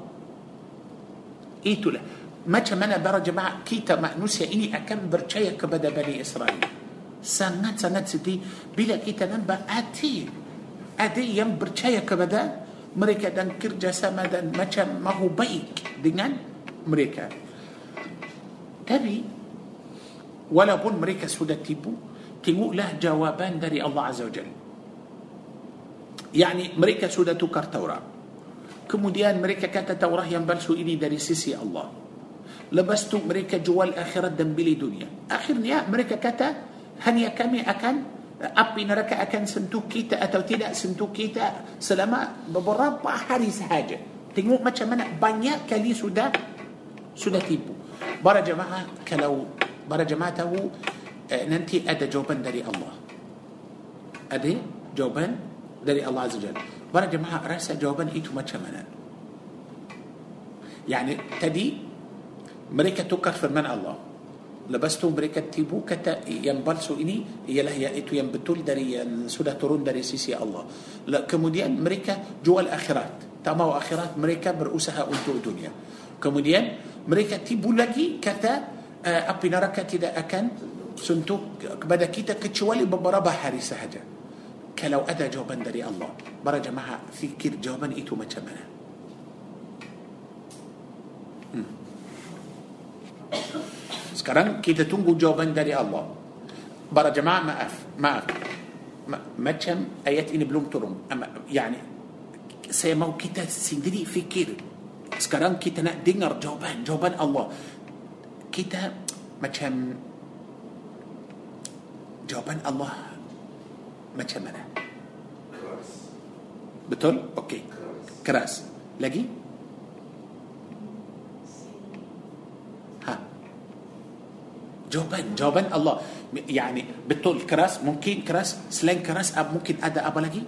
إيتو له macam mana para jemaah kita manusia ini akan percaya kepada Bani Israel? Sangat-sangat sedih bila kita nampak hati ada yang percaya kepada mereka dan kerjasama dan macam mahu baik dengan mereka. Tapi walaupun mereka sudah tipu tengoklah jawaban dari Allah عز وجل. يعني mereka sudah tukar Taurat. Kemudian mereka kata Taurat yang palsu ini dari sisi Allah lepas tu mereka jual akhirat dan beli dunia. Akhirnya mereka kata hanya kami akan api neraka akan sentuh kita atau telah sentuh kita selama beberapa hari sahaja. Tengok macam mana banyak kali sudah sudah tipu. برا جماعة كالو برا جماعة تو آه، ننتي أدا جوبا داري الله. أدي جوبا داري الله عز وجل. برا جماعة رأسا جوبا إيتو ما شمنا يعني تدي mereka tukar firman Allah. Lepas tu mereka tibu kata yang palsu ini ialah iaitu yang betul dari yang sudah turun dari sisi Allah. Kemudian mereka jual akhirat. Tak mau akhirat mereka berusaha untuk dunia. Kemudian mereka tibu lagi kata uh, api neraka tidak akan sentuh kepada kita kecuali beberapa hari sahaja. Kalau ada jawapan dari Allah, para jemaah fikir jawapan itu macam mana? Sekarang kita tunggu jawapan dari Allah. Para jemaah maaf, maaf. Macam ayat ini belum turun. Yani saya mau kita sendiri fikir. Sekarang kita nak dengar jawapan, jawapan Allah. Kita macam jawapan Allah macam mana? Keras. Betul? Okey. Keras. Keras. Lagi? Jawapan, jawapan Allah. Yani betul keras, mungkin keras, selain keras mungkin ada apa lagi?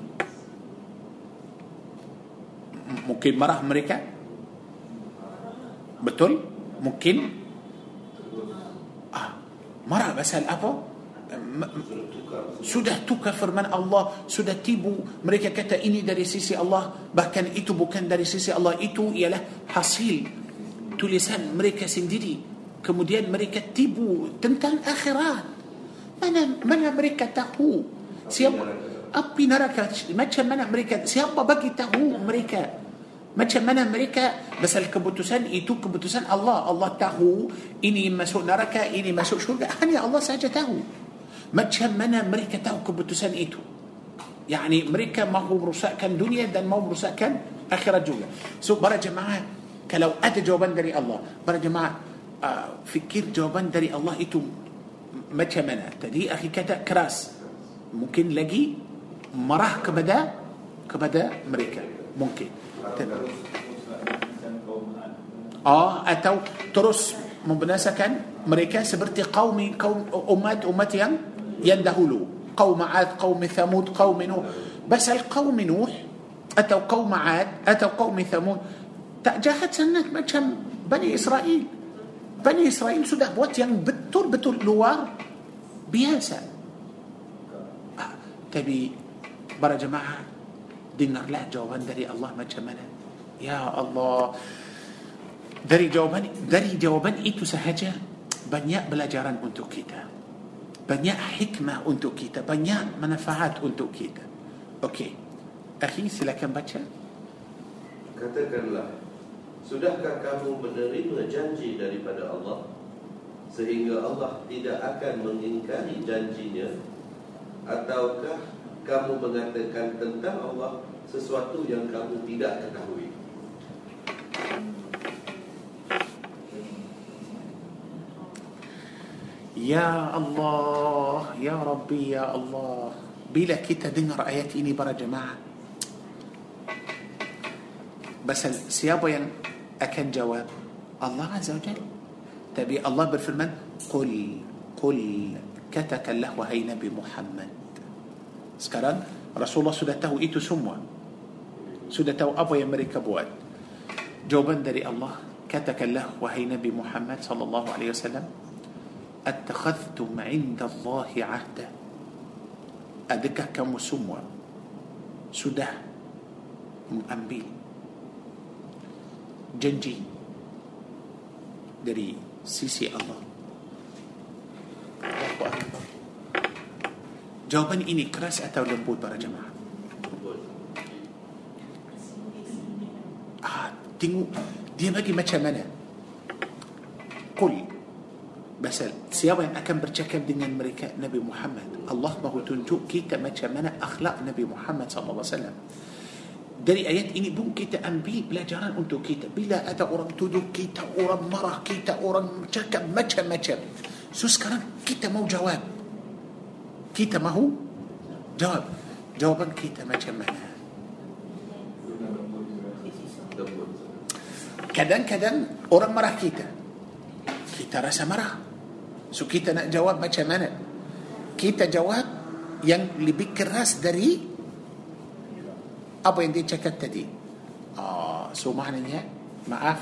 Mungkin marah mereka? Betul? Mungkin ah, marah pasal apa? Sudah tukar firman Allah sudah tibu mereka kata ini dari sisi Allah bahkan itu bukan dari sisi Allah itu ialah hasil tulisan mereka sendiri kemudian mereka tibu tentang akhirat mana mana mereka tahu siapa api neraka macam mana mereka siapa bagi tahu mereka macam mana mereka pasal keputusan itu keputusan Allah Allah tahu ini masuk neraka ini masuk syurga hanya Allah saja tahu macam mana mereka tahu keputusan itu يعني mereka mahu merusakkan dunia dan mahu merusakkan akhirat juga so para jemaah kalau ada jawaban dari Allah para jemaah فكر جوابا داري الله إتو ما تمنى تدي أخي كذا كراس. ممكن لقي مراه كبدا كبدا أمريكا ممكن. آه أتو ترس مبناسا كان أمريكا سبرتي قومي قوم أمات أمات يندهلو قوم عاد قوم ثمود قوم نوح. بس القوم نوح أتوا قوم عاد أتوا قوم ثمود. تأجاهت سنة ما بني إسرائيل. Bani Israel sudah buat yang betul-betul luar biasa. Ah, tapi para jemaah dengarlah jawaban dari Allah macam mana. Ya Allah, dari jawaban dari jawaban itu sahaja banyak pelajaran untuk kita. Banyak hikmah untuk kita. Banyak manfaat untuk kita. Okey. Akhi silakan baca. Katakanlah, sudahkah kamu menerima janji daripada Allah sehingga Allah tidak akan mengingkari janjinya? Ataukah kamu mengatakan tentang Allah sesuatu yang kamu tidak ketahui? Ya Allah Ya Rabbi Ya Allah. Bila kita dengar ayat ini para jemaah? Basal siapa yang أكن جواب. الله عز وجل. تبي الله بالفرمان. قل قل كتك الله وهي نبي محمد سكران. رسول الله سدته إيتو سموا سدته أبو يمريك بوات جوابا دري الله كتك الله وهي نبي محمد صلى الله عليه وسلم. أتخذتم عند الله عهدا. أدك كم سموا سده أمبيل janji dari sisi Allah jawapan ini keras atau lembut para jemaah ah, tengok dia bagi macam mana Qul Basal siapa yang akan bercakap dengan mereka Nabi Muhammad Allah mahu tunjuk kita macam mana akhlak Nabi Muhammad SAW dari ayat ini pun kita ambil pelajaran untuk kita bila ada orang tuduh kita orang marah kita orang cakap macam-macam so sekarang kita mau jawab kita mahu Jawab. Jawapan kita macam mana? Kadang-kadang orang marah kita. Kita rasa marah. So kita nak jawab macam mana? Kita jawab yang lebih keras dari apa yang dia cakap tadi. Ah, so maknanya maaf,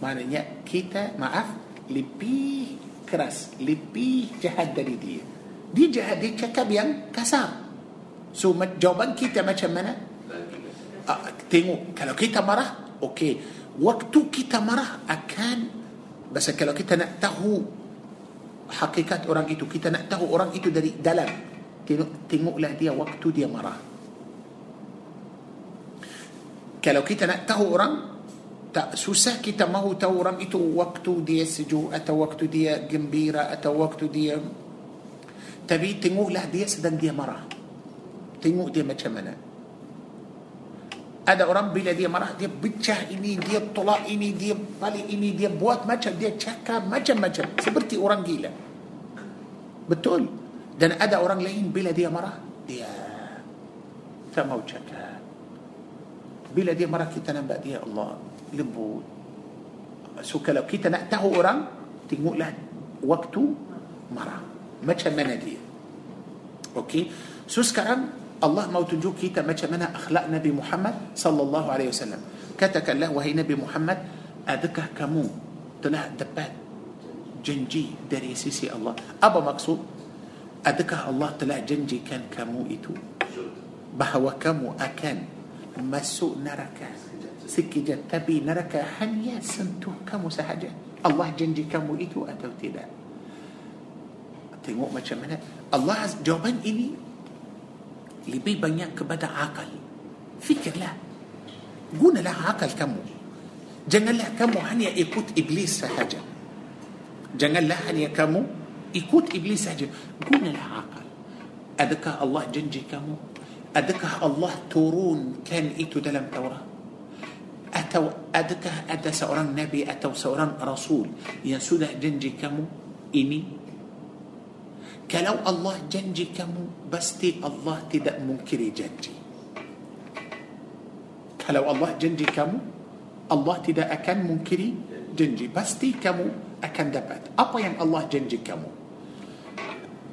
maknanya kita maaf lebih keras, lebih jahat dari dia. Dia jahat, dia cakap yang kasar. So jawapan kita macam mana? Ah, tengok kalau kita marah okey waktu kita marah akan Pasal kalau kita nak tahu hakikat orang itu kita nak tahu orang itu dari dalam tengok, tengoklah dia waktu dia marah kalau kita nak tahu orang tak susah kita mahu tahu orang itu waktu dia sejuk atau waktu dia gembira atau waktu dia tapi tengoklah dia sedang dia marah tengok dia macam mana ada orang bila dia marah dia pecah ini dia tolak ini dia balik ini dia buat macam dia cakap macam-macam seperti orang gila betul dan ada orang lain bila dia marah dia tak mau cakap bila dia marah kita nampak dia Allah lembut so kalau kita nak tahu orang tengoklah waktu marah macam mana dia okey so sekarang Allah mau tunjuk kita macam mana akhlak Nabi Muhammad sallallahu alaihi wasallam. Katakanlah wahai Nabi Muhammad, adakah kamu telah dapat janji dari sisi Allah? Apa maksud? Adakah Allah telah janjikan kamu itu bahawa kamu akan masuk neraka sekejap tapi neraka hanya sentuh kamu sahaja? Allah janji kamu itu atau tidak? Tengok macam mana Allah jawapan ini lebih banyak kepada akal. Fikirlah. Gunalah akal kamu. Janganlah kamu hanya ikut iblis sahaja. Janganlah hanya kamu ikut iblis sahaja. Gunalah akal. Adakah Allah janji kamu? Adakah Allah turunkan itu dalam Taurat? Atau adakah ada seorang Nabi atau seorang Rasul yang sudah janji kamu ini? Kalau Allah janji kamu pasti Allah tidak mungkiri janji. Kalau Allah janji kamu Allah tidak akan mungkiri janji. Pasti kamu akan dapat. Apa yang Allah janji kamu?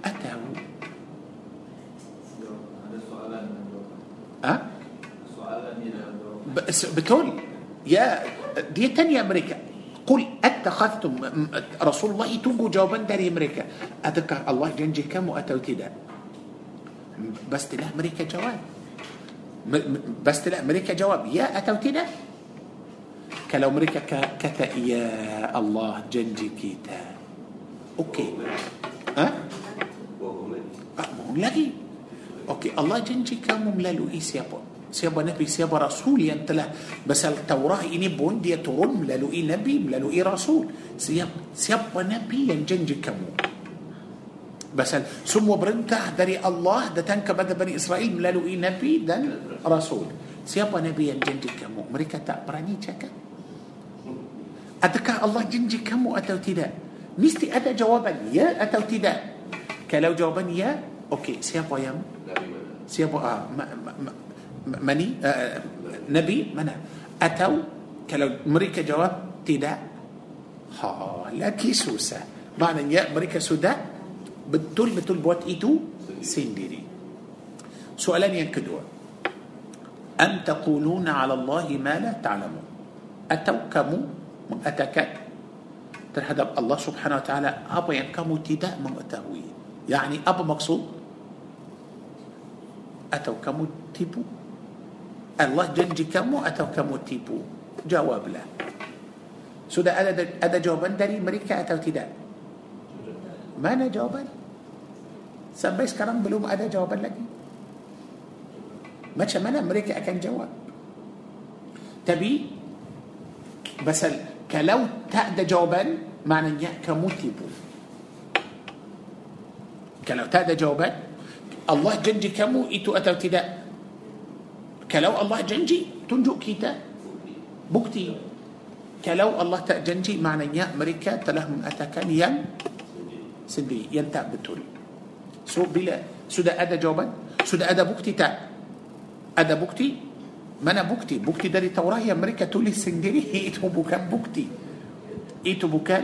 Atau ها؟ بتقول يا دي تاني أمريكا. قل أتخذتم رسول الله تنجو جوابا داري أمريكا. أذكر الله جنجي كم واتوا تدا بس تلا أمريكا جواب. بس تلا أمريكا جواب. يا اتوا تدا كلو أمريكا كتا يا الله جنجي كيتا. أوكي. ها؟ أه؟ أه لكن Okey, Allah janji kamu melalui siapa? Siapa Nabi, siapa Rasul yang telah Pasal Taurah ini pun dia turun melalui Nabi, melalui Rasul Siapa, siapa Nabi yang janji kamu? Pasal semua perintah dari Allah datang kepada Bani Israel melalui Nabi dan Rasul Siapa Nabi yang janji kamu? Mereka tak berani cakap Adakah Allah janji kamu atau tidak? Mesti ada jawapan ya atau tidak. Kalau jawapan ya, أوكي سياق ويم سياق آه ما مني آه, آه، نبي منا أتوا كلو مريكا جواب تدا ها لا كيسوسا معنى يا أمريكا سودا بتول بتول بوات إيتو سينديري سؤالان ينكدوا. أم تقولون على الله ما لا تعلمون؟ أتوا كمو؟ اتكت ترهدب الله سبحانه وتعالى ابا ينكمو تدا من اتهوي يعني ابا مقصود Atau kamu tipu? Allah janji kamu atau kamu tipu? Jawablah. Sudah ada ada jawapan dari mereka atau tidak? Mana jawapan? Sampai sekarang belum ada jawapan lagi. Macam mana mereka akan jawab? Tapi ada jawapan maknanya kamu tipu. Kalau tak ada jawapan Allah janji kamu itu atau tidak? Kalau Allah janji tunjuk kita bukti. Kalau Allah tak janji maknanya mereka telah mengatakan yang sendiri yang tak betul. So bila sudah ada jawapan sudah ada bukti tak ada bukti mana bukti bukti dari Taurat yang mereka tulis sendiri itu bukan bukti itu bukan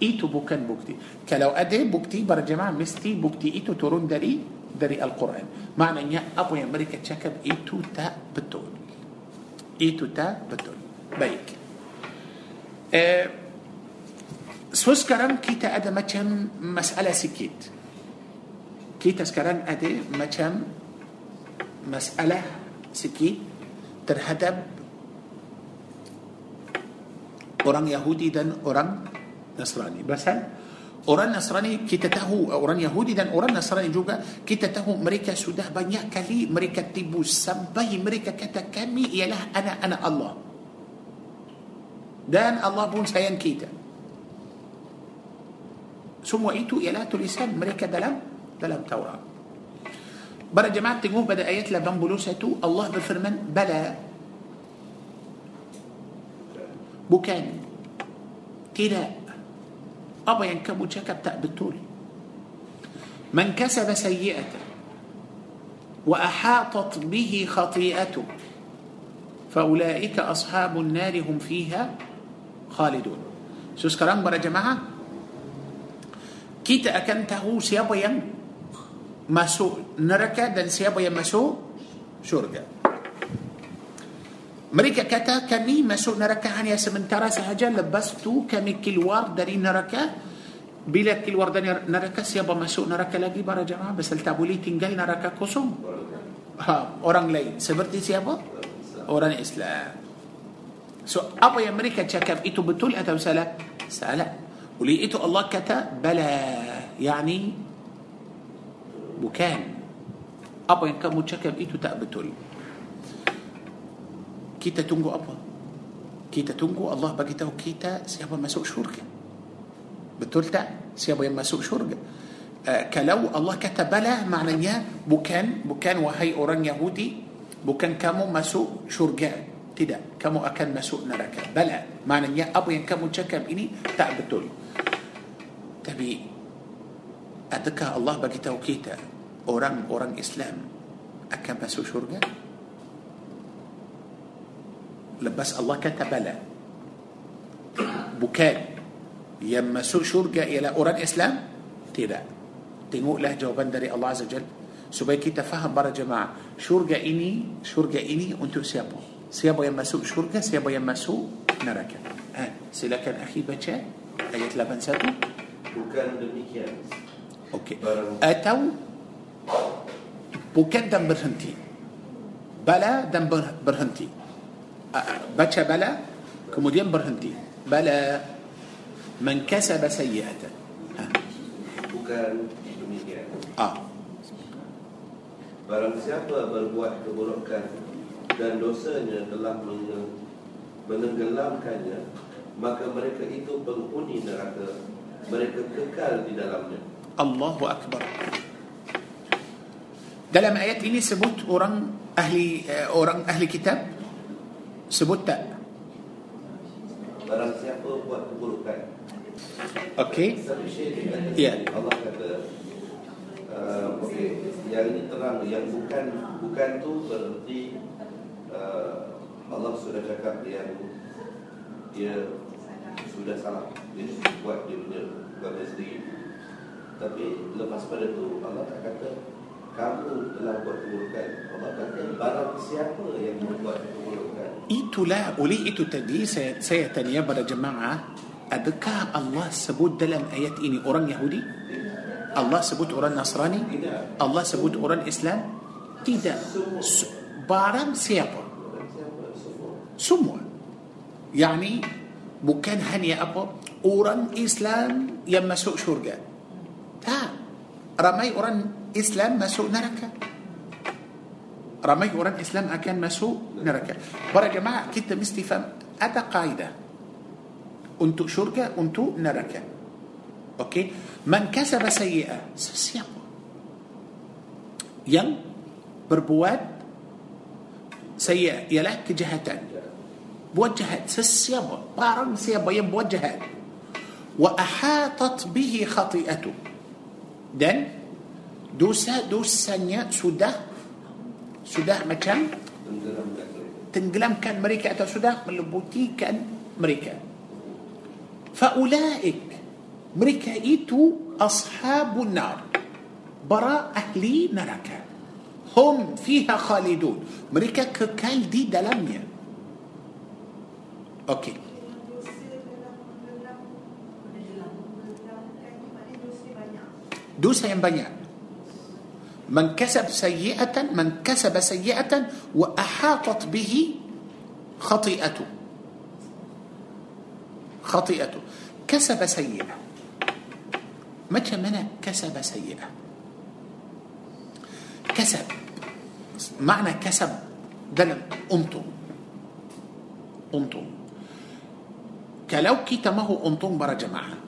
itu bukan bukti kalau ada bukti berjemaah mesti bukti itu turun dari dari Al-Quran. Maknanya apa yang mereka cakap itu tak betul. Itu tak betul. Baik. Eh, so sekarang kita ada macam masalah sikit. Kita sekarang ada macam masalah sikit terhadap orang Yahudi dan orang Nasrani. Pasal orang Nasrani kita tahu orang Yahudi dan orang Nasrani juga kita tahu mereka sudah banyak kali mereka tibu sampai mereka kata kami ialah anak-anak Allah. Dan Allah pun sayang kita. Semua itu ialah tulisan mereka dalam dalam Taurat. Para jemaah tengok pada ayat 81 Allah berfirman bala bukan tidak أبا ينكب وشكب تأبتولي من كسب سيئة وأحاطت به خطيئته فأولئك أصحاب النار هم فيها خالدون. سوس كرام برا جماعة؟ كيت أكنته سيابا ين مسوء نركة دان سيابا ين مسوء شرقة. Mereka kata kami masuk neraka hanya sementara sahaja lepas tu kami keluar dari neraka bila keluar dari neraka siapa masuk neraka lagi para jemaah pasal tak boleh tinggal neraka kosong ha, orang lain seperti siapa orang Islam so apa yang mereka cakap itu betul atau salah salah oleh itu Allah kata bala yani bukan apa yang kamu cakap itu tak betul kita tunggu apa? Kita tunggu Allah bagi tahu kita siapa masuk syurga. Betul tak? Siapa yang masuk syurga? Uh, kalau Allah kata bala maknanya bukan bukan wahai orang Yahudi bukan kamu masuk syurga. Tidak. Kamu akan masuk neraka. Bala maknanya apa yang kamu cakap ini tak betul. Tapi adakah Allah bagi tahu kita orang-orang Islam akan masuk syurga lepas Allah kata bala. Bukan yang masuk syurga ialah orang Islam? Tidak. Tengoklah jawapan dari Allah Azza Jal. Supaya kita faham para jemaah syurga ini syurga ini untuk siapa? Siapa yang masuk syurga siapa yang masuk neraka? Ha, silakan akhi baca ayat 81 bukan demikian. Okey. Barang- atau bukan dan berhenti. Bala dan ber- berhenti baca bala kemudian berhenti bala man kasaba sayyi'atan ha. bukan demikian ah Barang siapa berbuat keburukan dan dosanya telah menenggelamkannya, maka mereka itu penghuni neraka. Mereka kekal di dalamnya. Allahu Akbar dalam ayat ini sebut orang ahli eh, orang ahli kitab sebut tak Barang siapa buat keburukan. okey dia Ya. Allah kata, uh, okey, yang ini terang, yang bukan bukan tu berarti uh, Allah sudah cakap yang dia sudah salah, dia buat dia punya buat dia sendiri. Tapi lepas pada tu Allah tak kata kamu telah buat keburukan. Allah kata barang siapa yang membuat keburukan. Itulah oleh itu tadi saya, saya tanya pada jemaah Adakah Allah sebut dalam ayat ini orang Yahudi? Allah sebut orang Nasrani? Allah sebut orang Islam? Tidak Barang siapa? Semua Yani bukan hanya apa Orang Islam yang masuk syurga Tak Ramai orang Islam masuk neraka رمي وران إسلام أكان مسو نركة. برا جماعة كتا مستفهم أدا قاعدة. أنتو شركة أنتو نركة. أوكي؟ من كسب سيئة. سيئة ين بربوات سيئة. يلاك جهتان بوجهات سيئة بارن سيئة يم بوجهات وأحاطت به خطيئته. دن دوسا دوسا سودة. Sudah macam tenggelamkan mereka atau sudah melebutikan mereka. Faulaik mereka itu ashabun nar. Bara ahli neraka. Hum fiha khalidun. Mereka kekal di dalamnya. Okey. dosa yang banyak من كسب سيئة من كسب سيئة وأحاطت به خطيئته. خطيئته. كسب سيئة. متى من كسب سيئة؟ كسب. معنى كسب دلم. أنتم أنتم كلو كيتا ما هو أنتم برا جماعة.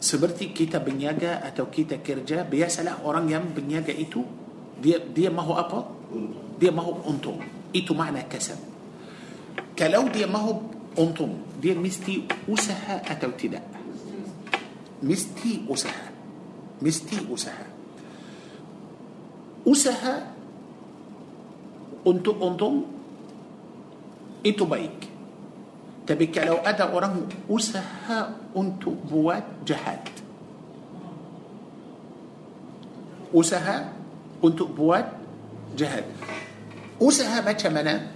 Seperti kita berniaga atau kita kerja biasalah orang yang berniaga itu dia dia mahu apa? Dia mahu untung. Itu makna kasab kalau dia mahu untung dia mesti usaha atau tidak? Mesti usaha. Mesti usaha. Usaha untuk untung itu baik tapi kalau ada orang usaha untuk buat jahat. Usaha untuk buat jahat. Usaha macam mana?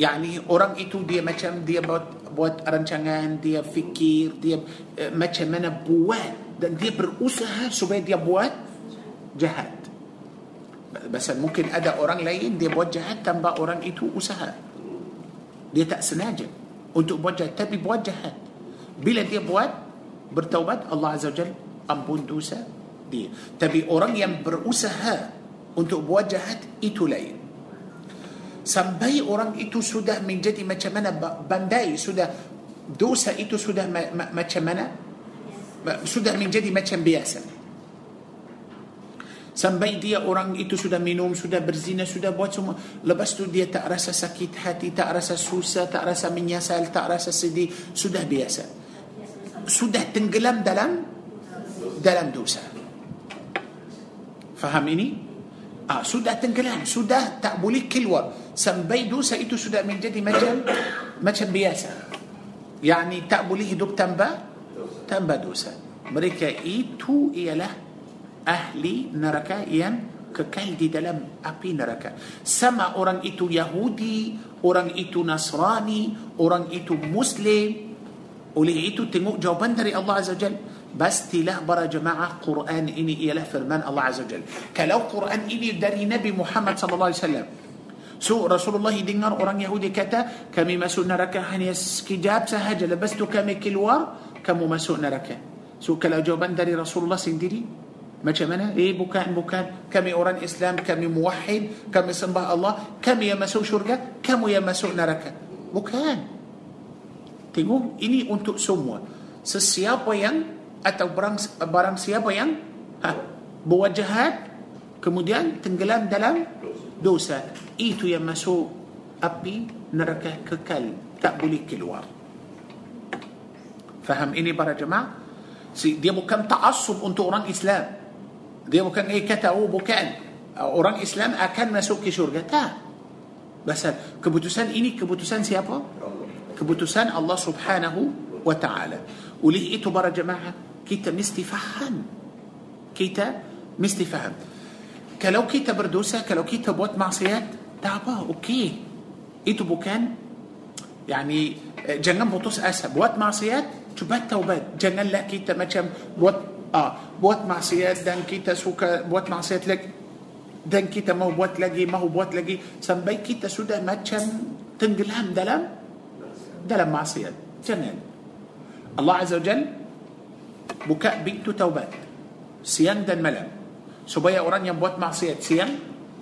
Yani orang itu dia macam dia buat, buat rancangan, dia fikir, dia uh, macam mana buat. Dan dia berusaha supaya dia buat jahat. Sebab mungkin ada orang lain dia buat jahat tanpa orang itu usaha. Dia tak sengaja untuk buat jahat. Tapi buat jahat. Bila dia buat bertaubat Allah Azza wa Jal ampun dosa dia. Tapi orang yang berusaha untuk buat jahat itu lain. Sampai orang itu sudah menjadi macam mana bandai sudah dosa itu sudah ma- ma- macam mana? Sudah menjadi macam biasa sampai dia orang itu sudah minum sudah berzina sudah buat semua. Lepas tu dia tak rasa sakit hati tak rasa susah tak rasa menyesal tak rasa sedih. Sudah biasa. Sudah tenggelam dalam dalam dosa. Faham ini? Ah, sudah tenggelam sudah tak boleh keluar. Sampai dosa itu sudah menjadi macam macam biasa. Yani tak boleh hidup tanpa tanpa dosa. Mereka itu ialah ahli neraka yang kekal di dalam api neraka. Sama orang itu Yahudi, orang itu Nasrani, orang itu Muslim. Oleh itu tengok jawapan dari Allah Azza Jal. Pastilah para jemaah Quran ini ialah firman Allah Azza Jal. Kalau Quran ini dari Nabi Muhammad sallallahu alaihi wasallam. So Rasulullah dengar orang Yahudi kata kami masuk neraka hanya sekejap sahaja lepas tu kami keluar kamu masuk neraka. So kalau jawapan dari Rasulullah sendiri macam mana? Eh bukan bukan kami orang Islam, kami muwahhid, kami sembah Allah, kami yang masuk syurga, kamu yang masuk neraka. Bukan. Tengok ini untuk semua. Sesiapa yang atau barang barang siapa yang ha, buat jahat kemudian tenggelam dalam dosa itu yang masuk api neraka kekal tak boleh keluar faham ini para jemaah dia bukan ta'assub untuk orang Islam dia bukan eh kata oh bukan orang Islam akan masuk ke syurga tak pasal keputusan ini keputusan siapa keputusan Allah subhanahu wa ta'ala oleh itu para jemaah kita mesti faham kita mesti faham kalau kita berdosa kalau kita buat maksiat tak apa okey itu bukan يعني jangan putus asa buat maksiat cuba taubat janganlah kita macam buat آه بوات معصيات دان كيتا سوكا بوات معصيات لك Dan kita mahu buat lagi mahu buat lagi sampai kita sudah macam tenggelam dalam dalam maksiat jangan يعني. الله عز وجل buka pintu taubat. Siang dan malam supaya orang yang buat maksiat siang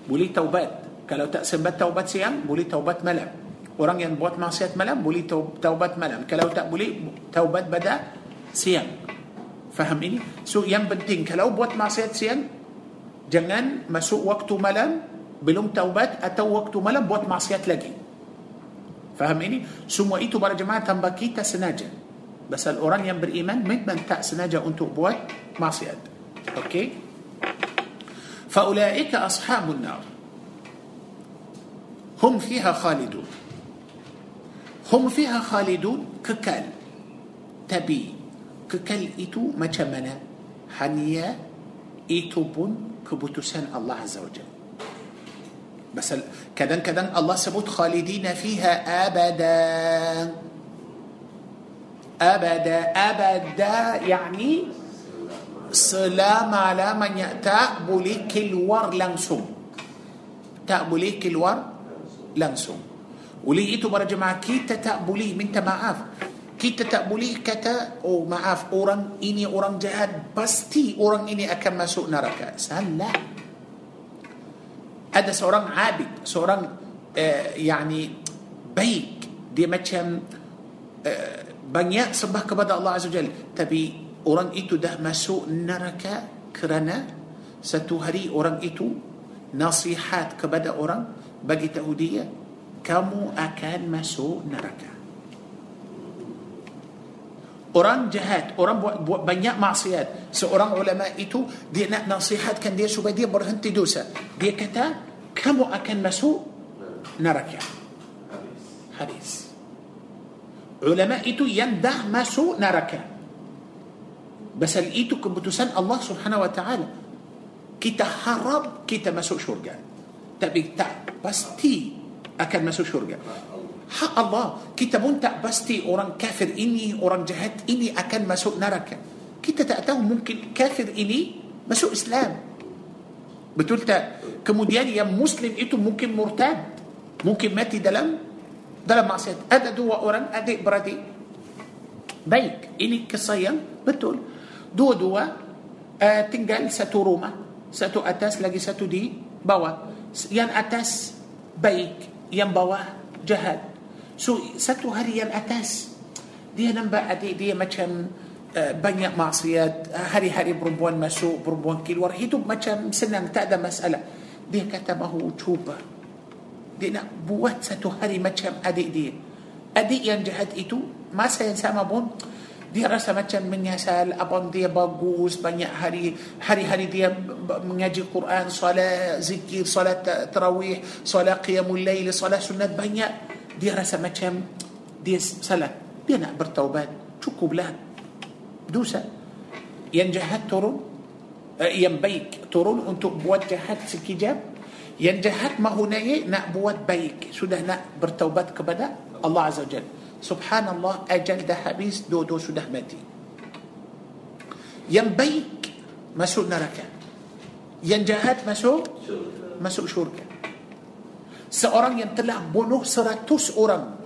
boleh taubat. Kalau tak sempat taubat siang boleh taubat malam orang yang buat maksiat malam boleh taubat malam kalau boleh taubat pada siang. Faham ini so yang penting kalau buat maksiat siang jangan masuk waktu malam belum taubat atau waktu malam buat maksiat lagi faham ini semua itu para jemaah tanpa kita senaja pasal orang yang beriman memang tak senaja untuk buat maksiat okey فأولئك أصحاب النار هم فيها خالدون هم فيها خالدون kekal tapi kekal itu macam mana. Hanya itu pun keputusan الله عز وجل. Pasal kadang-kadang Allah sebut خالدين فيها أبدا. أبدا. أبدا يعني selama-lamanya tak boleh keluar langsung تأب لك الور لنسوم وليه إتو برا جماعة كي تتأب لي من تماعاف. Kita tak boleh kata oh maaf orang ini orang jahat. Pasti orang ini akan masuk neraka. Salah. Ada seorang abid seorang uh, yani baik. Dia macam uh, banyak sembah kepada Allah Azza Jal tapi orang itu dah masuk neraka kerana satu hari orang itu nasihat kepada orang bagi tahu dia kamu akan masuk neraka Orang jahat, orang buat, buat banyak maksiat. Seorang ulama itu dia nak nasihatkan dia supaya dia berhenti dosa. Dia kata, kamu akan masuk neraka. Habis. Ulama itu yang dah masuk neraka. Pasal itu keputusan Allah subhanahu wa ta'ala. Kita harap kita masuk syurga. Tapi tak pasti akan masuk syurga. Hak Allah kita pun tak pasti orang kafir ini orang jahat ini akan masuk neraka. Kita tak tahu mungkin kafir ini masuk Islam. Betul tak? Kemudian yang muslim itu mungkin murtad mungkin mati dalam dalam maksiat. Ada dua orang adik beradik. Baik ini kisah yang betul. Dua-dua uh, tinggal satu rumah satu atas lagi satu di bawah. Yang atas baik yang bawah jahat So satu hari yang atas dia nampak adik dia macam uh, banyak maksiat hari-hari perempuan masuk perempuan keluar hidup macam senang tak ada masalah. Dia kata mahu cuba. Dia nak buat satu hari macam adik dia. Adik yang jahat itu masa yang sama pun dia rasa macam menyesal abang dia bagus banyak hari hari-hari dia mengaji Quran solat zikir solat tarawih solat qiyamul lail solat sunat banyak dia rasa macam dia salah. Dia nak bertaubat. Cukuplah. Dosa yang jahat turun uh, yang baik turun untuk buat jahat sekejap. Yang jahat mahu naik nak buat baik. Sudah nak bertaubat kepada Allah Azza wa subhanallah ajal dah habis dua-dua sudah mati. Yang baik masuk neraka. Yang jahat masuk masuk syurga seorang yang telah bunuh seratus orang.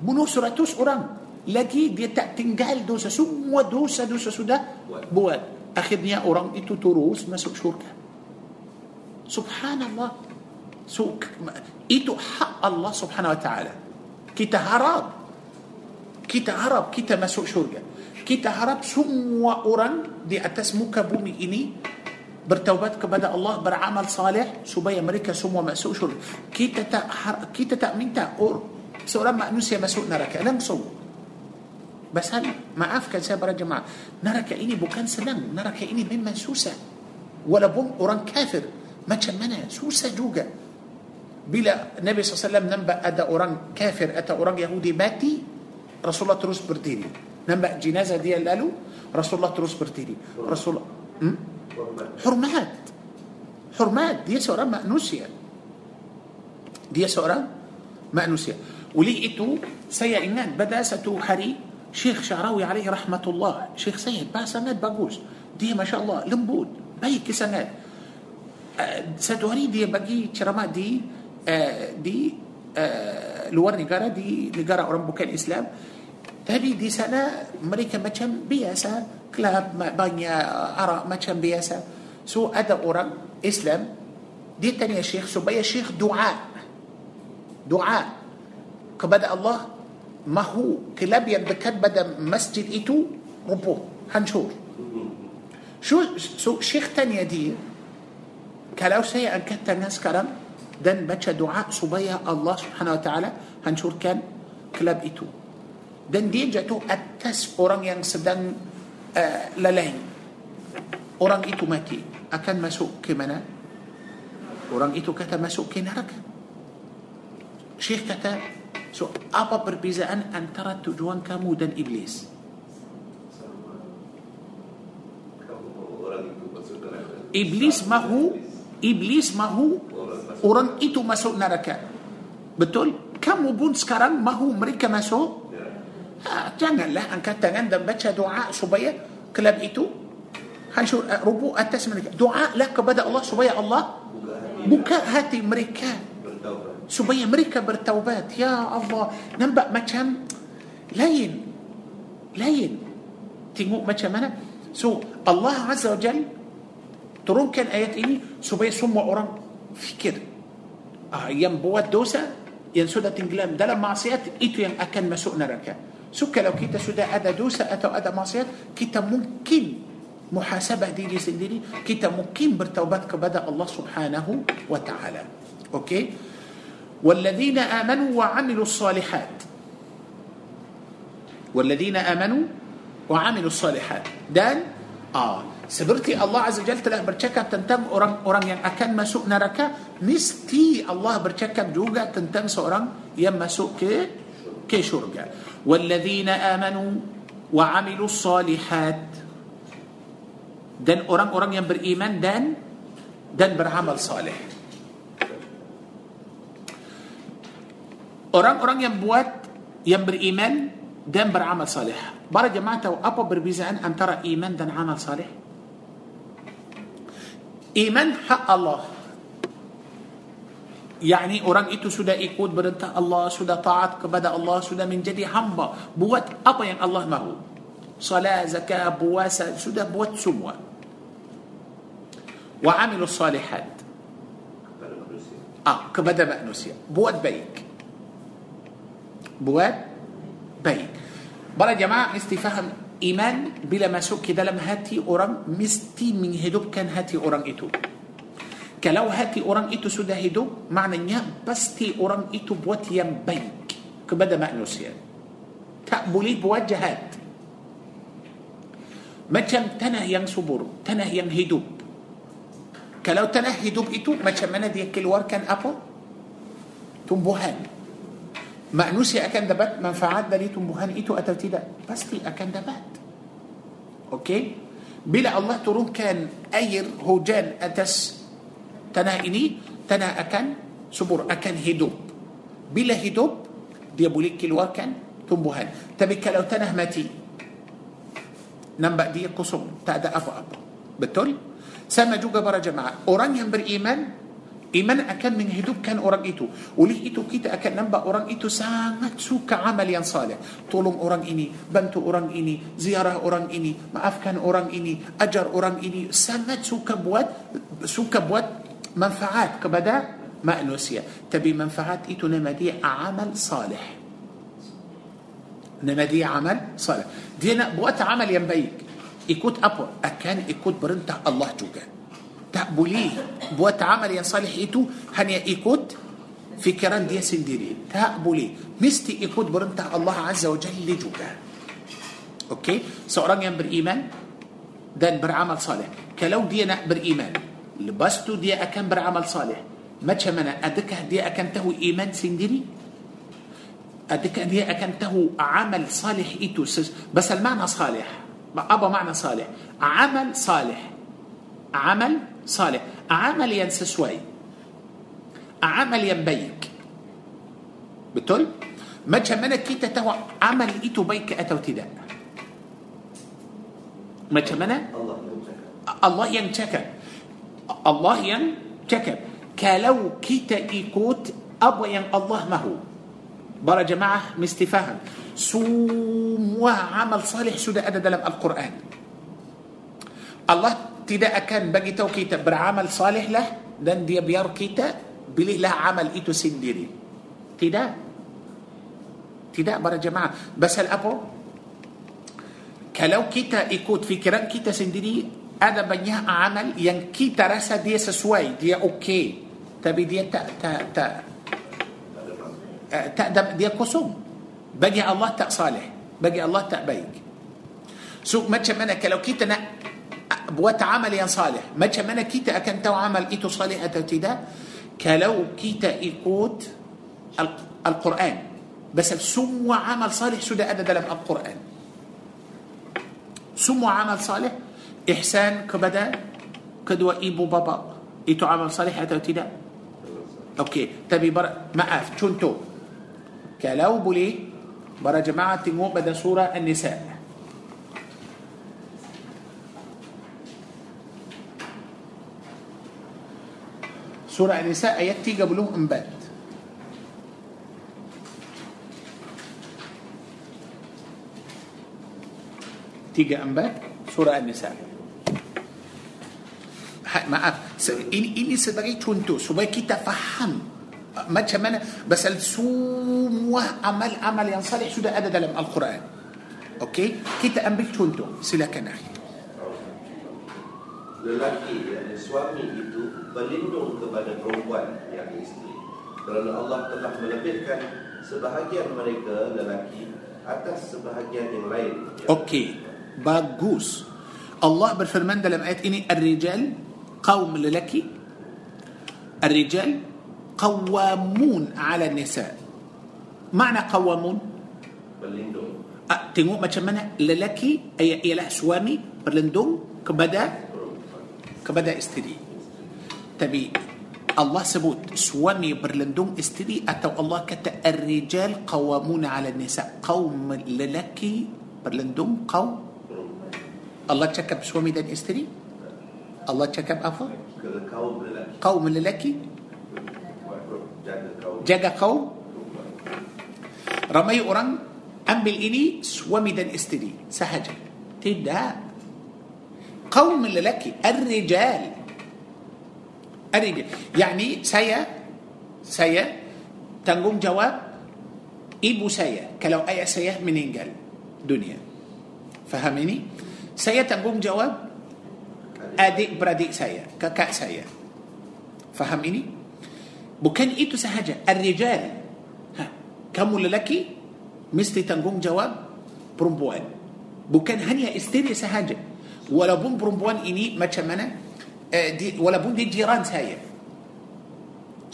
Bunuh seratus orang. Lagi dia tak tinggal dosa. Semua dosa-dosa sudah buat. Akhirnya orang itu terus masuk syurga. Subhanallah. So, itu hak Allah subhanahu wa ta'ala. Kita harap kita harap kita masuk syurga. Kita harap semua orang di atas muka bumi ini bertaubat kepada Allah beramal saleh supaya mereka semua masuk syurga kita tak kita tak minta or, seorang manusia masuk neraka langsung Basal maafkan saya para jemaah neraka ini bukan senang neraka ini memang susah walaupun orang kafir macam mana susah juga bila Nabi SAW nampak ada orang kafir atau orang Yahudi mati Rasulullah terus berdiri nampak jenazah dia lalu Rasulullah terus berdiri Rasulullah hmm? Hormat. Hormat. Dia seorang manusia. Dia seorang manusia. Oleh itu, saya ingat pada satu hari, Syekh Syahrawi alaihi rahmatullah, Syekh saya sangat bagus. Dia Masya Allah, lembut. Baik sangat. Uh, satu hari dia bagi ceramah di uh, di uh, luar negara, di negara orang bukan Islam. Tapi di sana mereka macam biasa kelab banyak arak macam biasa so ada orang Islam dia tanya syekh supaya syekh doa doa kepada Allah mahu kelab yang dekat pada masjid itu rubuh hancur so, so syekh tanya dia kalau saya angkat tangan sekarang dan baca doa supaya Allah subhanahu wa ta'ala hancurkan kelab itu dan dia jatuh atas orang yang sedang uh, lalai orang itu mati akan masuk ke mana? Orang itu kata masuk ke neraka. Syekh kata, so apa perbezaan antara tujuan kamu dan iblis? Iblis mahu, iblis mahu Orang itu masuk neraka. Betul? Kamu pun sekarang mahu mereka masuk. Ha, janganlah angkat tangan dan baca doa supaya kelab itu hancur uh, rubuh atas mereka. Doa lah kepada Allah supaya Allah Buka hati. mereka supaya mereka bertaubat. Ya Allah, nampak macam lain. Lain. Tengok macam mana? So, Allah Azza wa Jal turunkan ayat ini supaya semua orang fikir. Ah, yang buat dosa, yang sudah tenggelam dalam maksiat, itu yang akan masuk neraka. suka kalau kita sudah ada dosa atau ada maksiat kita mungkin muhasabah diri sendiri kita mungkin bertaubat kepada Allah Subhanahu wa taala okey والذين آمنوا وعملوا الصالحات. والذين آمنوا وعملوا الصالحات. دان آه. سبرتي الله عز وجل تلا بركك تنتم أوران أوران ين أكن سوء نركا مستي الله بركك جوجا تنتم سوران سوء كي؟ كي كشورجا والذين آمنوا وعملوا الصالحات dan orang-orang yang beriman dan dan beramal saleh orang-orang yang buat yang beriman dan beramal saleh. Para jemaah tahu apa perbezaan antara iman dan amal saleh? Iman hak Allah. Yani orang itu sudah ikut perintah Allah, sudah taat kepada Allah, sudah menjadi hamba, buat apa yang Allah mahu. Salat, zakat, puasa, sudah buat semua. Wa amilu salihat. Ah, kepada manusia. Buat baik. Buat baik. Para jemaah mesti faham iman bila masuk ke dalam hati orang mesti menghidupkan hati orang itu. Kalau hati orang itu sudah hidup, maknanya pasti orang itu buat yang baik kepada manusia. Tak boleh buat jahat. Macam tanah yang subur, tanah yang hidup. Kalau tanah hidup itu macam mana dia keluarkan apa? Tumbuhan. Manusia akan dapat manfaat dari tumbuhan itu atau tidak? Pasti akan dapat. Okey? Bila Allah turunkan air hujan atas tanah ini, tanah akan subur, akan hidup. Bila hidup, dia boleh keluarkan tumbuhan. Tapi kalau tanah mati, nampak dia kosong, tak ada apa-apa. Betul? Sama juga para jemaah. Orang yang beriman, iman akan menghidupkan orang itu. Oleh itu kita akan nampak orang itu sangat suka amal yang saleh. Tolong orang ini, bantu orang ini, ziarah orang ini, maafkan orang ini, ajar orang ini. Sangat suka buat suka buat manfaat kepada manusia tapi manfaat itu nak jadi عمل صالح. Nak jadi عمل صالح. Dia nak buat amal yang baik. Ikut apa. Akan ikut perintah Allah juga. Tak boleh. Buat amal yang صالح itu. Hanya ikut fikiran dia sendiri. Tak boleh. Mesti ikut perintah الله عز وجل juga. Okey? Seorang yang beriman. Dan beramal صالح. Kalau dia nak beriman lepas tu dia akan beramal صالح. Macam mana adakah dia akan tahu iman sendiri? Adakah dia akan tahu عمل صالح itu saj... Pasal makna صالح. Apa makna صالح. عمل صالح. عمل صالح. عمل ينس شوي عمل ينبيك. بتقول؟ ما تشمنا كيتا تهو عمل إتو بيك أتو تداء ما تشمنا الله ينشكك Allah yang cakap kalau kita ikut apa yang Allah mahu para jemaah mesti faham semua amal salih sudah ada dalam Al-Quran Allah tidak akan bagi tahu kita beramal saleh lah dan dia biar kita pilihlah amal itu sendiri. Tidak. Tidak para jemaah. Pasal apa? Kalau kita ikut fikiran kita sendiri, ada banyak amal yang kita rasa dia sesuai, dia okey. Tapi dia tak tak tak uh, tak ada, dia kosong. Bagi Allah tak saleh. Bagi Allah tak baik. So macam mana kalau kita nak buat amal yang salih. Macam mana kita akan tahu amal itu salih atau tidak? Kalau kita ikut Al- Al-Quran. Pasal semua amal salih sudah ada dalam Al-Quran. Semua amal salih إحسان كبدا كدوا إيبو بابا. إتو عمل صالح أتو تدا أوكي. تبي برا ما أف تشنتو كلاو بولي برا جماعة تنمو بدأ صورة النساء. سورة النساء آياتي قبلهم أمبات تيجا أنباء سورة النساء. Maaf, ini ini sebagai contoh supaya kita faham uh, macam mana pasal semua amal-amal yang salih sudah ada dalam Al-Quran. Okey, kita ambil contoh. Silakan akhi. Lelaki yang suami itu berlindung kepada perempuan yang isteri kerana Allah telah melebihkan sebahagian mereka lelaki atas sebahagian yang lain. Okey, bagus. Allah berfirman dalam ayat ini Ar-rijal Kaum lelaki. الرجال قوامون على النساء. Makna قوامون؟ Tengok macam mana lelaki eh suami perlindungan kepada kepada isteri tapi Allah sebut suami perlindungan isteri atau Allah kata الرجال قوامون على النساء kaum lelaki perlindungan kaum الله تشكب سوامي دان استري الله تشكب أفا قوم للكي جاك قوم رمي أوران أمبل إني سومدا استدي سهجا تدا قوم للكي الرجال الرجال يعني سيا سيا تنقوم جواب إبو سيا كلو أي سيا من إنجل دنيا فهمني سيا تنقوم جواب adik-beradik saya, kakak saya. Faham ini? Bukan itu sahaja. Ar-rijal. Ha, kamu lelaki mesti tanggung jawab perempuan. Bukan hanya isteri sahaja. Walaupun perempuan ini macam mana? Eh, di, walaupun dia jiran saya.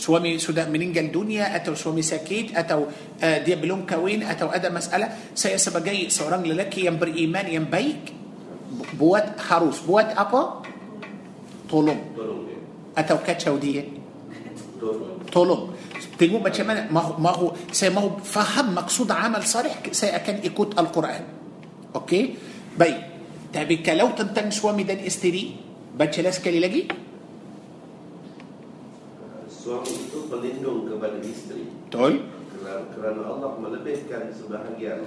Suami sudah meninggal dunia atau suami sakit atau uh, dia belum kahwin atau ada masalah. Saya sebagai seorang lelaki yang beriman yang baik bu- buat harus buat apa? طولوم إيه؟ أتوكا تشاودية. طولوم تقول ما ما هو ما هو ما هو فهم مقصود عمل صالح سي كان إيكوت القرآن. أوكي؟ باي تابي كلو تنتن شو ميدان استري باتش لاس كالي لاجي طول. كرانا الله ملبيه كان سبهجيان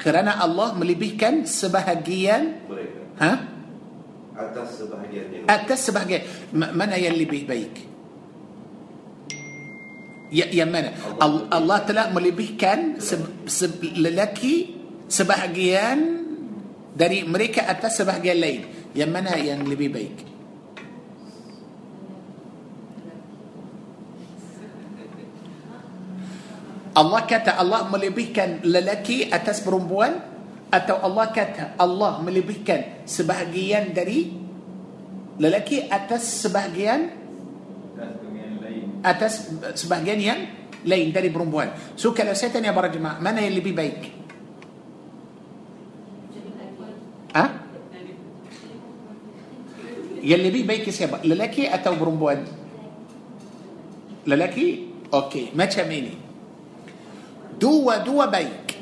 كرانا الله ملبيه كان سبهجيان ها؟ Atas sebahagian yang atas sebahagian. Ma- mana yang lebih baik? Ya, yang mana? Allah, Allah telah melebihkan se, se, lelaki sebahagian dari mereka atas sebahagian lain. Yang mana yang lebih baik? Allah kata Allah melebihkan lelaki atas perempuan atau Allah kata Allah melebihkan sebahagian dari lelaki atas sebahagian atas sebahagian yang lain dari perempuan. So kalau saya tanya para jemaah, mana yang lebih baik? Ah? Yang lebih baik siapa? Lelaki atau perempuan? Lelaki? Okey, macam ini. Dua-dua baik.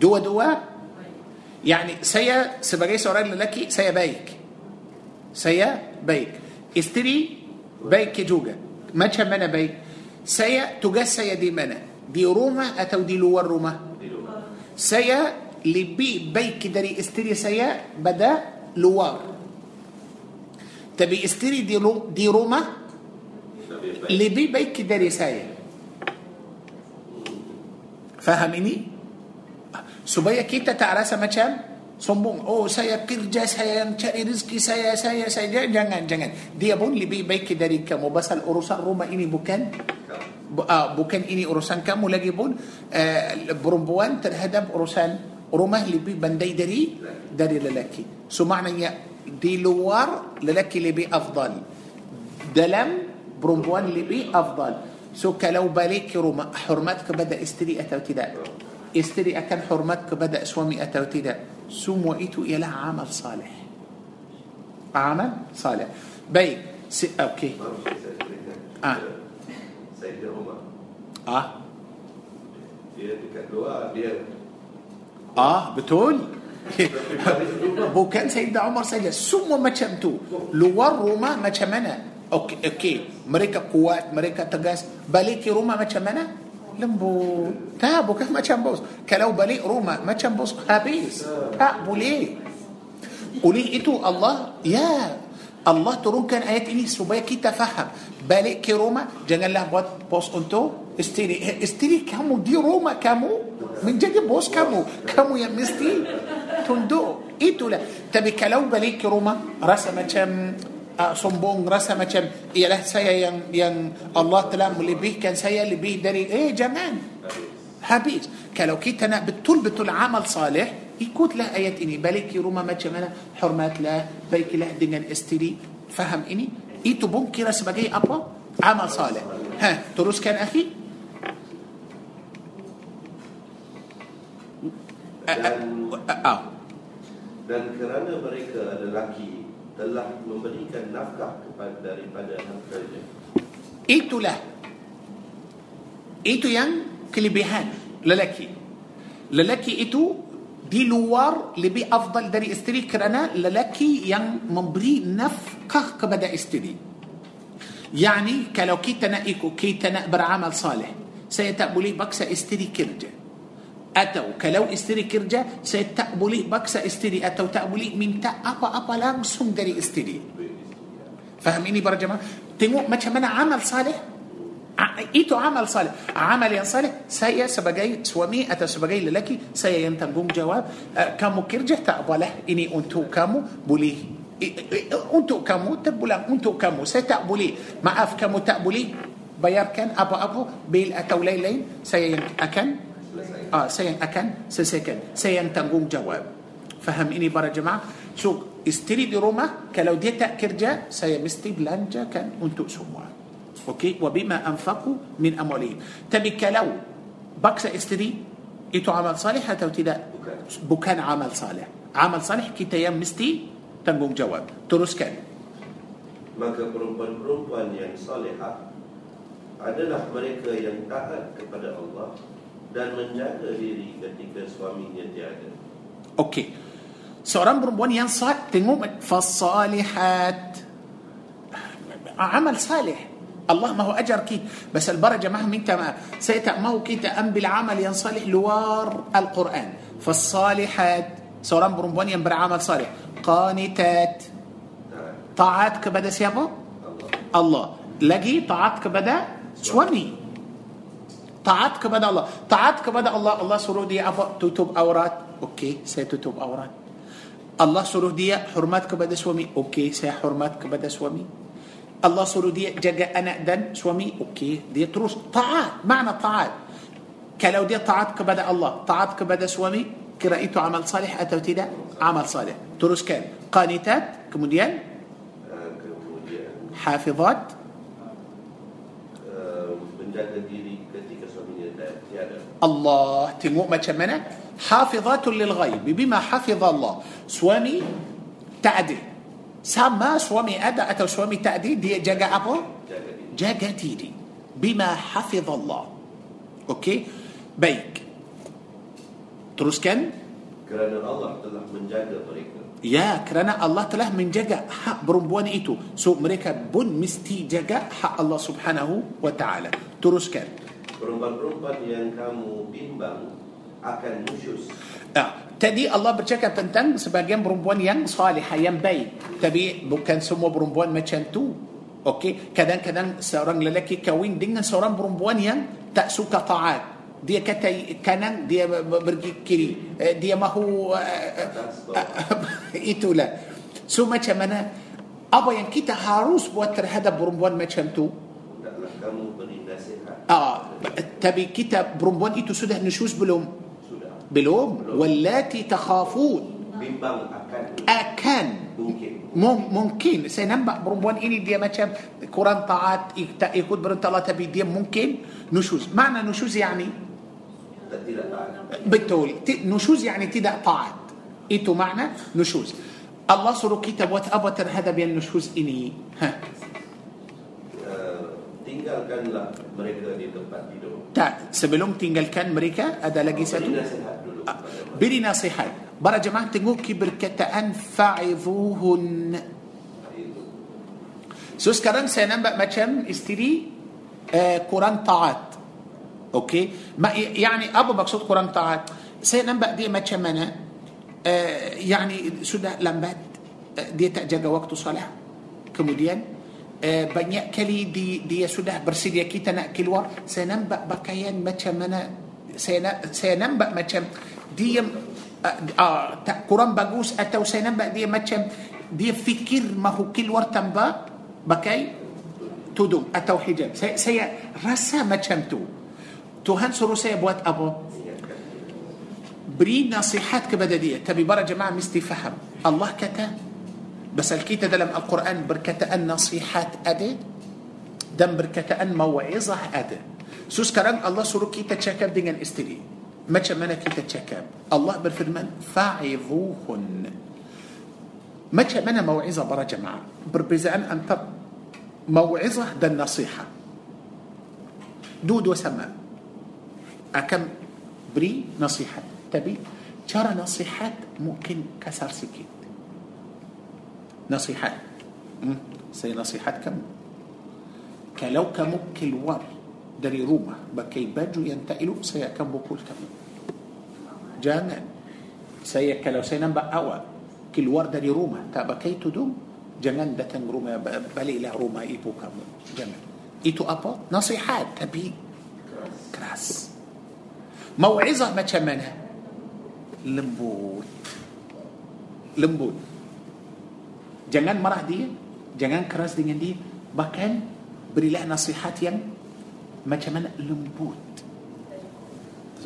Dua-dua. يعني saya seperti seorang lelaki saya baik. Saya baik. Isteri baik juga. Mana-mana baik. Saya tegas di mana. Di rumah atau di luar rumah. Saya lebih baik dari isteri saya pada لوار تبي استري دي, رو دي روما؟ لبي بايك داري سيا. فهميني؟ Supaya kita tak rasa macam sombong. Oh, saya kerja, saya yang cari rezeki saya, saya, saya. Jangan, jangan. Dia pun lebih baik dari kamu. Pasal urusan rumah ini bukan Bu- uh, bukan ini urusan kamu lagi pun uh, perempuan terhadap urusan rumah lebih pandai dari dari lelaki. So maknanya di luar lelaki lebih afdal. Dalam perempuan lebih afdal. So kalau balik rumah hormat kepada isteri atau tidak? يستري أكل حرمتك بدأ سوامي أتوتيدا سوم وإيتو إلى عمل صالح. عمل صالح. بي سي أوكي. آه. Ah. Ah betul? Bukankah سيدنا عمر سيدنا. Suami macam tu. Luar rumah macam mana. Okey okey. Mereka kuat mereka tegas balik rumah macam mana. Lembut. Tak, bukan macam bos. Kalau balik rumah macam bos habis. Tak boleh. Oleh itu Allah, ya Allah turunkan ayat ini supaya kita faham. Balik ke rumah, janganlah buat pos untuk isteri. Eh, Isteri kamu di rumah kamu menjadi bos kamu. Kamu yang mesti tunduk. Itulah. Tapi kalau balik ke rumah, rasa macam uh, sombong, rasa macam ialah saya yang yang Allah telah melebihkan saya lebih dari eh jangan. Habis. Kalau kita nak betul-betul amal saleh, ikutlah ayat ini. Balik ke rumah macam mana? Hormatlah, baiklah dengan isteri. Faham ini? Itu pun kira sebagai apa? Amal saleh. Ha, teruskan akhi. dan Ah, dan kerana mereka lelaki telah memberikan nafkah kepada daripada hartanya. itulah. Itu yang kelebihan lelaki. Lelaki itu di luar lebih afdal dari isteri kerana lelaki yang memberi nafkah kepada isteri. Yani kalau kita nak ikut, kita nak beramal saleh, saya tak boleh paksa isteri kerja. Atau kalau isteri kerja, saya tak boleh paksa isteri atau tak boleh minta apa-apa langsung dari isteri. Faham ini para jemaah? Tengok macam mana amal saleh. A- Itu amal saleh. Amal yang saleh, saya sebagai suami atau sebagai lelaki, saya yang tanggung jawab. Uh, kamu kerja tak apalah. Ini untuk kamu, boleh. Untuk kamu, terpulang untuk kamu. Saya tak boleh. Maaf, kamu tak boleh bayarkan apa-apa, bil atau lain-lain. Saya akan Ah, saya yang akan selesaikan. Saya yang tanggung jawab. Faham ini para jemaah? So, isteri di rumah, kalau dia tak kerja, saya mesti belanjakan untuk semua. Okey? Wabima anfaqu min amwalihim. Tapi kalau baksa isteri, itu amal salih atau tidak? Bukan amal salih. Amal salih kita yang mesti tanggung jawab. Teruskan. Maka perempuan-perempuan yang salihah adalah mereka yang taat kepada Allah dan menjaga diri ketika suaminya tiada. Okey. Seorang perempuan yang salih tengok fasalihat amal. Allah mahu ajar kita. Bas al-bara jemaah minta maaf. Saya tak mahu kita ambil amal yang salih luar Al-Quran. Fasalihat seorang perempuan yang beramal salih. Qanitat Taat taat kepada siapa? Allah. Allah. Lagi taat kepada suami. Taat kepada Allah. Taat kepada Allah. Allah suruh dia apa? Tutup aurat. Okey, saya tutup aurat. Allah suruh dia hormat kepada suami. Okey, saya hormat kepada suami. Allah suruh dia jaga anak dan suami. Okey, dia terus taat. Makna taat. Kalau dia taat kepada Allah, taat kepada suami, kira itu amal salih atau tidak? Amal salih. Teruskan. Qanitat, kemudian Uh, kemudian hafizat, uh, menjaga diri الله. Tengok macam mana حافظات للغيب. بما حفظ الله. Suami tak ada sama suami ada atau suami tak ada dia jaga apa? Jaga tadi بما حفظ الله. Okey. Baik. Teruskan Kerana Allah telah menjaga Ya kerana Allah telah menjaga hak perempuan itu so mereka pun mesti jaga hak الله سبحانه وتعالى. تروس كان Perempuan-perempuan yang kamu bimbang akan nusyus. Ah, tadi Allah bercakap tentang sebagian perempuan yang salihah, yang baik. Tapi bukan semua perempuan macam tu. Okey, kadang-kadang seorang lelaki kahwin dengan seorang perempuan yang tak suka taat. Dia kata kanan, dia pergi kiri. Eh, Dia mahu Atas bawah. itulah. So macam mana apa yang kita harus buat terhadap perempuan macam tu? Hendaklah kamu beri. ah tapi kita perempuan itu sudah نشوز belum? Belum. واللاتي تخافون. Akan. Mungkin. Sebab perempuan ini dia misalnya kurang taat ikut perintah Allah tapi dia mungkin. نشوز. makna نشوز يعني؟ Betul نشوز يعني تدا طاعات. إيتو معنى نشوز. الله صرو كتاب وتأبتر هذا بين نشوز إني. ها. Tinggalkanlah mereka di tempat tidur tak sebelum tinggalkan mereka ada lagi satu Beri nasihat dulu Ah, beri nasihat para jemaah tengok keberkataan fa'idhuhun. So sekarang saya nampak macam isteri uh, kurang taat. Okey. Ma, yani apa maksud kurang taat? Saya nampak dia macam mana? Uh, yani sudah lambat. Uh, dia tak jaga waktu solat. Kemudian uh, banyak kali di, dia sudah bersedia kita nak keluar. Saya nampak pakaian macam mana? Saya na, saya nampak macam dia uh, uh, tak kurang bagus atau saya nampak dia macam dia fikir mahu keluar tanpa pakai tudung atau hijab. Saya, saya rasa macam tu. Tuhan suruh saya buat apa? Beri nasihat kepada dia. Tapi para jemaah mesti faham. Allah kata, pasal kita dalam القرآن perkataan nasihat ada dan perkataan موعظة ada. So sekarang Allah suruh kita cakap dengan isteri macam mana kita cakap. Allah berfirman فاعظوهن. Macam mana موعظة para jemaah. بربزان أن تب موعظة دن النصيحة دود وسماء أكم بري نصيحة. تبي؟ ترى نصيحات ممكن كسر سكيت نصيحات سي نصيحات كم كلو كمك الور. دري روما. بكي باجو ينتقل سي كم بكل كم. جانان saya kalau saya nampak awak keluar dari rumah. Tak pakai tudung. Jangan datang rumah. Balik lah rumah ibu kamu. Jangan itu apa nasihat. Tapi keras. موعظة macam lembut lembut Jangan marah dia, jangan keras dengan dia, bahkan berilah nasihat yang macam mana lembut.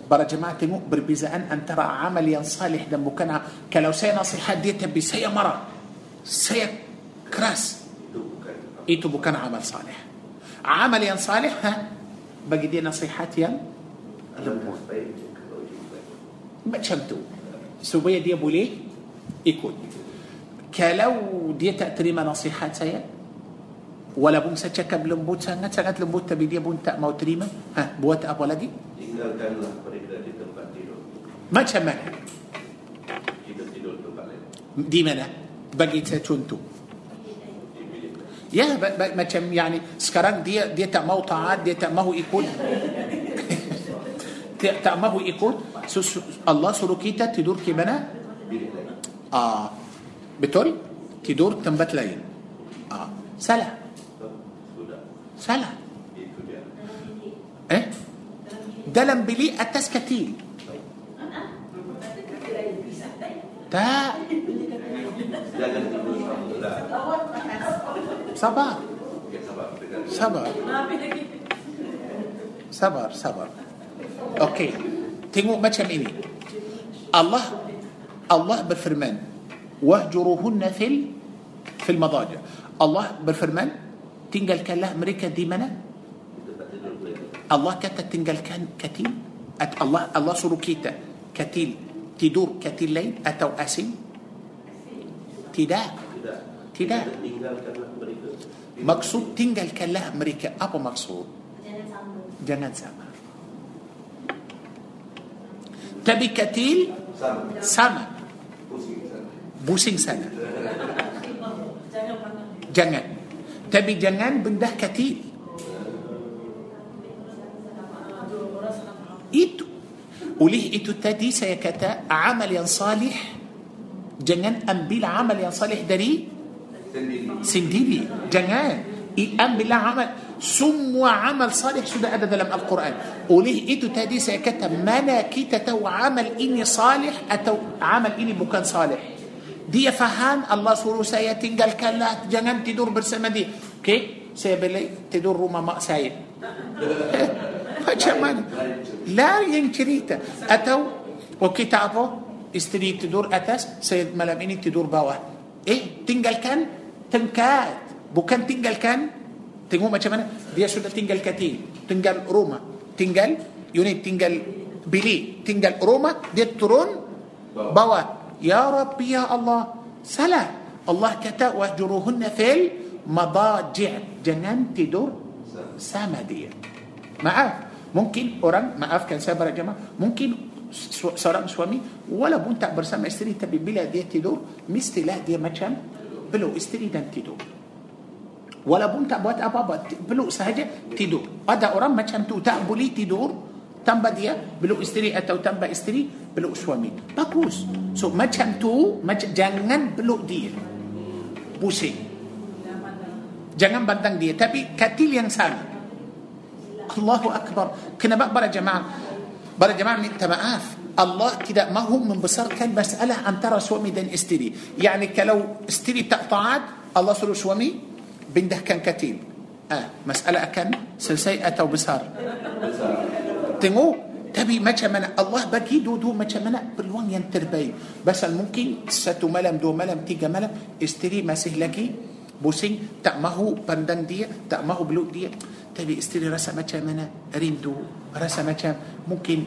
Para jemaah tengok perbezaan antara amal yang salih dan bukan. Kalau saya nasihat dia tapi saya marah, saya keras, itu bukan amal salih. Amal yang salih ha, bagi dia nasihat yang lembut. Macam tu. Supaya dia boleh ikut. كلو دي تأتريما نصيحاتي ولا بمسك كب لمبوتا نتغت لمبوتا بدي بنت ما تريما ها بوت أبو لدي. ما تشمك دي منا بقيت تشنتو يا ب ب ما تشم يعني سكران دي دي تماو طاعات دي تماو يكون. تماو يكون. الله سلوكيته تدور كمنا آه. Ah. Oh, Eh? Dalam bilik atas katil. Tak. jangan tidur sudah Sabar. okay, sabar dengan Sabar. Sabar, sabar. Okey. Tengok macam ini. Allah Allah berfirman, واهجروهن في في المضاجع. الله بالفرمان تنجل كان له مريكا دي منا الله كتا تنجل كان كتيل؟ أت الله الله سروكيتا كتيل تدور كتيل ليل أتو أسين تدا؟ تدا. مقصود تنجل كان له مريكا أبو مقصود؟ جنة سامة. تبي كتيل؟ سامة. Pusing sana. Jangan. Tapi jangan benda katil. Itu. Oleh itu tadi saya kata amal yang salih jangan ambil amal yang salih dari sendiri. Jangan. Ambillah amal. Semua amal salih sudah ada dalam Al-Quran. Oleh itu tadi saya kata mana kita tahu amal ini salih atau amal ini bukan salih. Dia faham Allah suruh saya tinggalkanlah jangan tidur bersama dia. Okey, saya balik tidur rumah mak saya. Macam mana? Lain cerita. Atau Okey tak apa. Isteri tidur atas, saya malam ini tidur bawah. Eh, tinggalkan tengkat. Bukan tinggalkan. Tengok macam mana. Dia sudah tinggal katil. Tinggal rumah. Tinggal unit. Tinggal bilik. Tinggal rumah. Dia turun bawah. Ya Rabbi ya Allah. Salah. Allah kata wahjuruhunna fil madaji' jangan tidur sama dia. Maaf. Mungkin orang maafkan saya para jemaah mungkin seorang suami walaupun tak bersama isteri tapi bila dia tidur mestilah dia macam peluk isteri dan tidur. Walaupun tak buat apa-apa peluk sahaja tidur. Ada orang macam tu tak boleh tidur tambah dia peluk isteri atau tambah isteri peluk suami bagus so macam tu macam jangan peluk dia pusing jangan bantang dia tapi katil yang sama Allahu Akbar kenapa para jemaah para jemaah minta maaf Allah tidak mahu membesarkan masalah antara suami dan isteri yani kalau isteri tak taat Allah suruh suami pindahkan katil ah masalah akan selesai atau besar تمو تبي ما كمان الله بكي دو دو ما كمان بالوان ينتربي بس ممكن ستو ملم دو ملم تيجا ملم استري ما سهلكي بوسين. تأمهو بندن دي. تأمهو بلو دي. تبي استري رسمة كمان ريندو رسمة كم ممكن.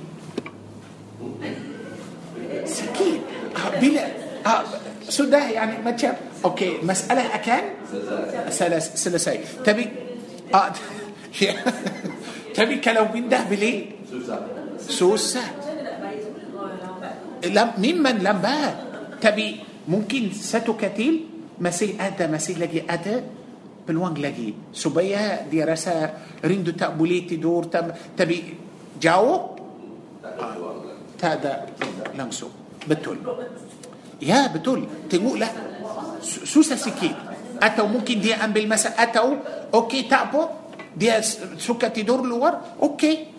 سكين. آه، بلا. آه، سده يعني ما كم Okey. Masalah akan? Selesai selesai tapi ah tapi kalau pindah bilik susah memang lama tapi mungkin satu katil masih ada masih lagi ada peluang lagi supaya dia rasa rindu tak boleh tidur tempat jauh? Tak ada. لنسو بتول. يا بتول. تقول لا. سوسة سكيت أتو ممكن دي أم بالمساء أتو. أوكي تأبو. دي سكة تدور لور. أوكي.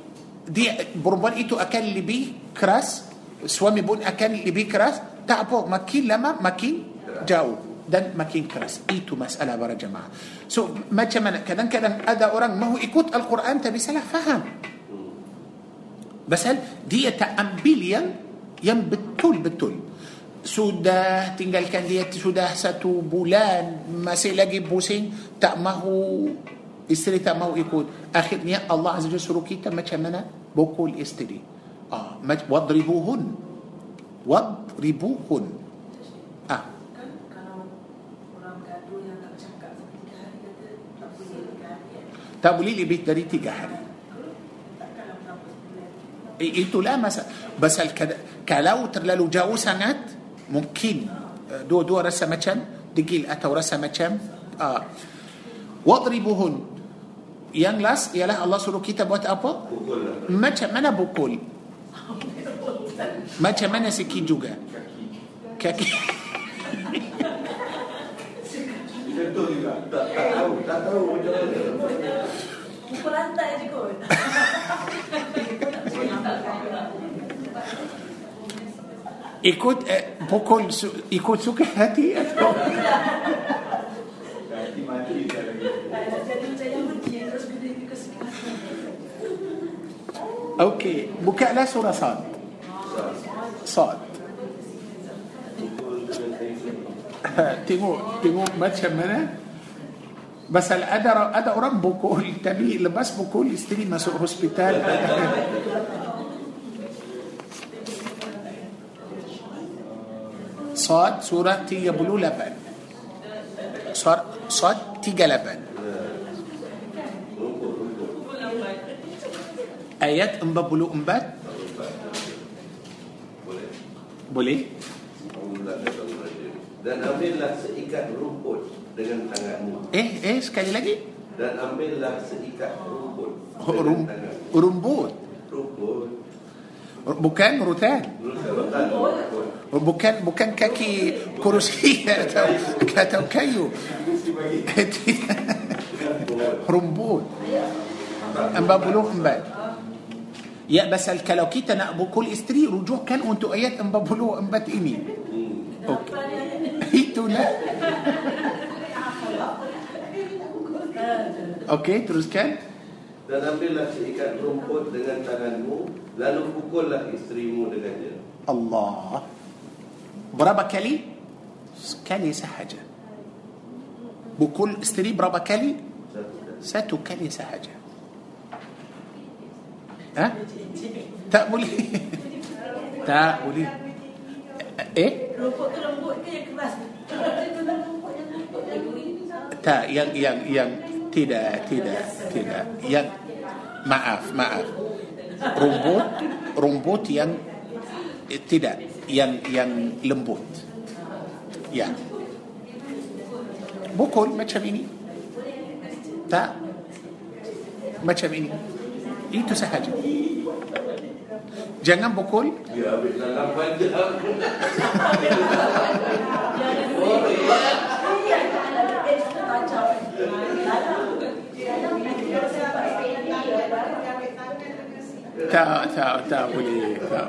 دي بربان إيتو أكل لي بي كراس سوامي بون أكل لي بي كراس تعبو مكين لما مكين جاو. دن مكين كراس. إيتو مسألة برا جماعة. سو ما تشمنا كدن كدن ادا أوران ما هو إيكوت القرآن تبي سلا فهم. بس هل دي تأمبيليا يم بتول بتول sudah tinggalkan dia sudah satu bulan masih lagi pusing tak mahu isteri tak mahu ikut akhirnya Allah azza suruh kita macam mana بقول الإستري. آه واضربوهن. واضربوهن. آه. Tak boleh lebih dari tiga hari itu lah misalnya pasal kad... Kalau terlalu jauh sangat? Mungkin. Ah, dua-dua rasa macam? Degil atau rasa ah. واضربوهن. Yang last ialah Allah suruh kita buat apa Pukul lah. macam mana pukul macam mana sikit juga kaki juga. Tak, tahu. Tak tahu macam mana. Pukul lantai je kot. ikut eh, pukul su- ikut suka hati atau Hati mati dah lagi. Nak jadi macam yang pergi terus gede ke sebelah. أوكي. بكاء لا صورة صاد. صاد. تيمور تيمور ما تشمنا. بس الأدر أدر ربك تبي لبس بكل استري مسو هوسبيتال. صاد صورة تي يبلو لبن. صاد تي جلبن ayat 44 Boleh. boleh. Dan ambillah seikat rumput dengan tanganmu. eh eh sekali lagi Dan ambillah seikat rumput Oh, dengan rum, tanganmu. rumput Rumput. bukan rutan bukan bukan kaki kerusi atau atau kayu rumput empat puluh empat Ya pasal kalau kita nak pukul isteri Rujukkan untuk ayat 44 ini Okey Itulah Okey teruskan Dan ambillah seikat rumput dengan tanganmu Lalu pukullah isterimu dengannya Allah berapa kali sekali sahaja pukul istri berapa kali satu kali sahaja ha? tak boleh. Tak boleh. Eh? Rumput tu lembut ke yang keras? Tak yang yang yang tidak tidak tidak. Yang maaf maaf. Rumput rumput yang eh, tidak. Yang yang lembut. Ya. Pukul macam ini. Tak? Macam ini itu sahaja. Jangan pukul. Dia ambil dalam panjang tak tak tak boleh. Tak.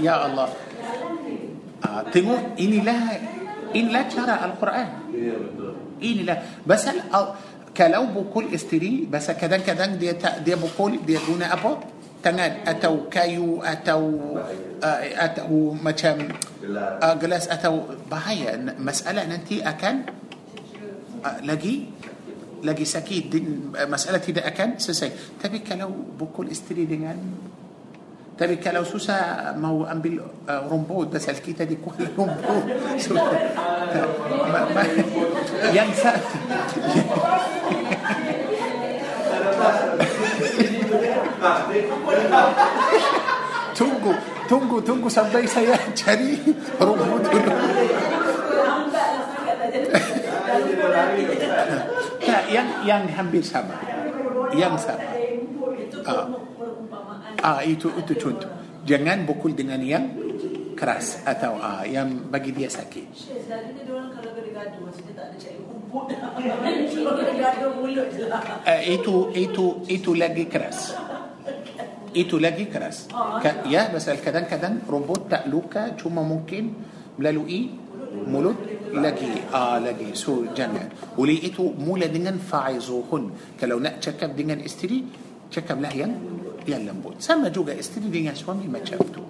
Ya Allah. Ah, Tengok inilah Inilah cara Al-Quran. Ya Inilah. Pasal al- Kalau pukul isteri Pasal kadang-kadang dia tak Dia pukul Dia guna apa? Tangan Atau kayu Atau uh, Atau macam uh, Gelas atau Bahaya. Masalah nanti akan uh, Lagi Lagi sakit. Din, uh, Masalah tidak akan selesai. Tapi kalau pukul isteri dengan تبي كلو سوسا مو أمبل آه، رومبو دس الكيتا دي كوهي رومبو. ينسى تونغو تونغو تونغو سبدي سيا جري رومبو تونغو يان يان هم بير سما يان سما آه. Ah itu itu contoh. Jangan pukul dengan yang keras atau ah yang bagi dia sakit. Uh, itu itu itu lagi keras. Itu lagi keras. Ka- ya pasal kadang-kadang rumput tak luka cuma mungkin melalui mulut lagi. Ah lagi. So jangan. Oleh itu mula dengan faizuhun kalau nak cakap dengan isteri cakaplah yang yang lembut sama juga isteri dengan suami macam tu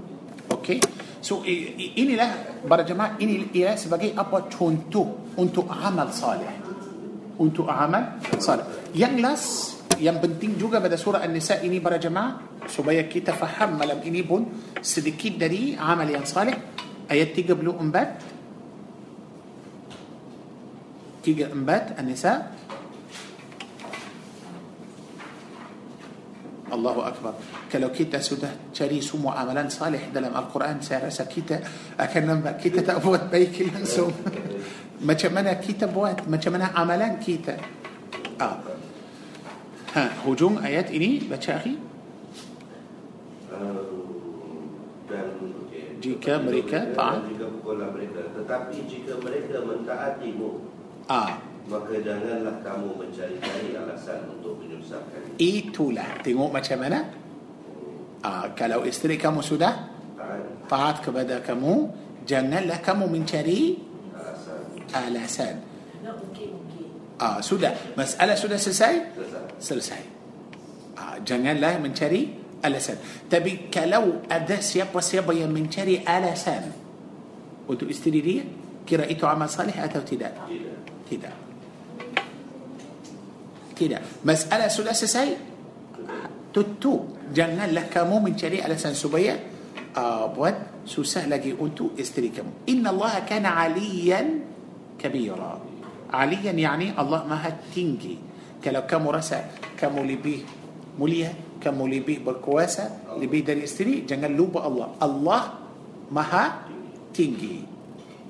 okey so inilah para jemaah ini ialah sebagai apa contoh untuk amal salih untuk amal salih. Yang last yang penting juga pada surah An-Nisa ini para jemaah supaya kita faham malam ini pun sedikit dari amal yang salih ayat 34 34 An-Nisa Allahu Akbar Kalau kita sudah cari semua amalan salih dalam Al-Quran Saya rasa kita akan nampak Kita tak buat baik langsung Macam mana kita buat Macam mana amalan kita ah. ha, Hujung ayat ini Baca akhi. Jika mereka taat. jika mereka tetapi jika mereka mentaatimu ah. Maka janganlah kamu mencari-cari alasan untuk menyusahkan Itulah Tengok macam mana ah, Kalau isteri kamu sudah taat kepada kamu Janganlah kamu mencari alasan mungkin-mungkin. ah, Sudah Masalah sudah selesai selesai selesai. Ah, janganlah mencari alasan. Tapi kalau ada siapa-siapa yang mencari alasan untuk isteri dia, kira itu amal salih atau tidak? tidak Tidak. Tidak. Masalah sudah selesai. Tutup. Janganlah kamu mencari alasan supaya uh, buat susah lagi untuk isteri kamu. Inna Allah kana aliyan kabira. Aliyan yani Allah maha tinggi. Kalau kamu rasa kamu lebih mulia, kamu lebih berkuasa, lebih dari isteri, jangan lupa Allah. Allah maha tinggi.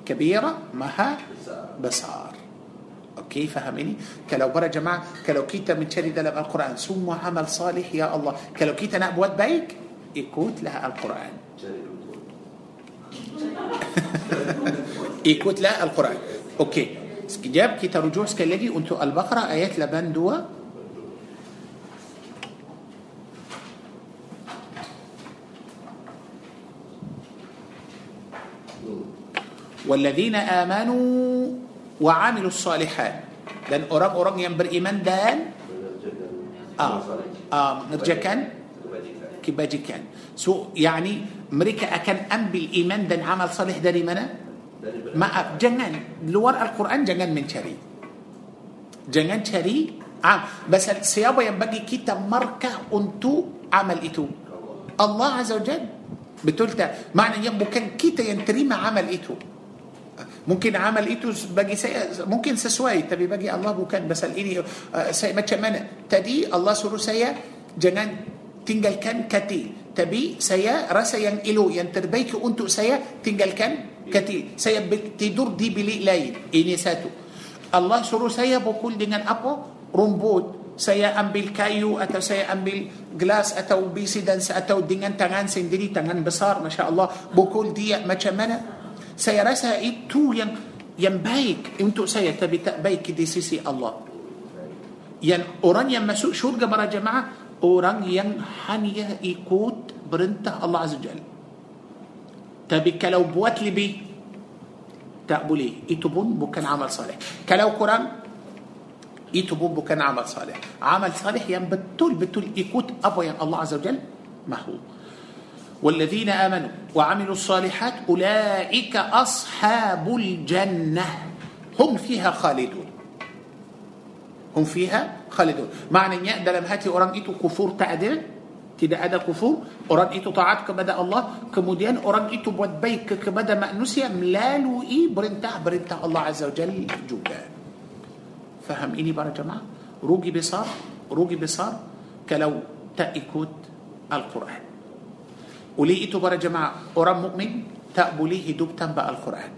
Kabira maha besar. okey faham ni kalau para jemaah kalau kita mencari dalam القرآن. ثم عمل صالح يا الله. Kalau kita nak buat baik ikutlah القرآن. Ikutlah القرآن. Okey. Jap kita rujuk sekali untuk البقرة ayat lapan dua. والذين آمنوا وعملوا الصالحات dan orang-orang yang beriman dan ah, ah, mengerjakan kebajikan. So, yani mereka akan ambil iman dan amal salih dari mana? Maaf, jangan luar Al-Quran jangan mencari. Jangan cari ah, pasal siapa yang bagi kita markah untuk amal itu? Allah Azza wa Jal. Betul tak? Maknanya bukan kita yang terima amal itu. Mungkin amal itu bagi saya mungkin sesuai tapi bagi Allah bukan. Pasal ini uh, saya macam mana? Tadi Allah suruh saya jangan tinggalkan kati. Tapi saya rasa yang elok yang terbaik untuk saya tinggalkan kati. Saya tidur di bilik lain. Ini satu. Allah suruh saya pukul dengan apa? Rumput. Saya ambil kayu atau saya ambil gelas atau bisi dan atau dengan tangan sendiri tangan besar masya Allah pukul dia macam mana saya rasa itu yang yang baik untuk saya tapi tak baik di sisi Allah yang orang yang masuk syurga para jemaah orang yang hanya ikut perintah Allah Azza Jal tapi kalau buat lebih tak boleh itu pun bukan amal saleh kalau kurang itu pun bukan amal saleh amal saleh yang betul-betul ikut apa yang Allah Azza Jal mahu والذين آمنوا وعملوا الصالحات أولئك أصحاب الجنة. هم فيها خالدون. هم فيها خالدون. Makna dalam hati orang itu kufur tak ada. Tidak ada kufur. Orang itu taat kepada Allah. Kemudian orang itu buat baik kepada manusia. Melalui perintah perintah الله عز وجل juga faham ini para jemaah. روجي بصار روجي بصار. كلو تاكوت القرآن. Oleh itu para jemaah. Orang mukmin tak boleh hidup tanpa Al-Quran.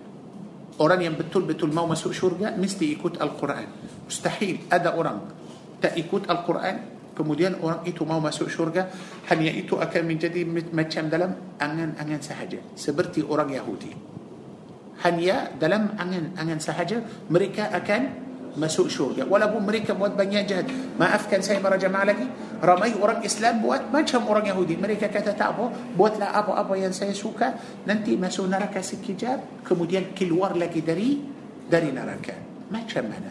Orang yang betul-betul mau masuk syurga mesti ikut Al-Quran. Mustahil. Ada orang tak ikut Al-Quran kemudian orang itu mau masuk syurga hanya itu akan menjadi macam dalam angan-angan sahaja. Seperti orang Yahudi. Hanya dalam angan-angan sahaja mereka akan masuk syurga walaupun mereka buat banyak jahat maafkan saya para jemaah lagi ramai orang Islam buat macam orang Yahudi mereka kata tak apa buatlah apa-apa yang saya suka nanti masuk neraka sekejap kemudian keluar lagi dari dari neraka macam mana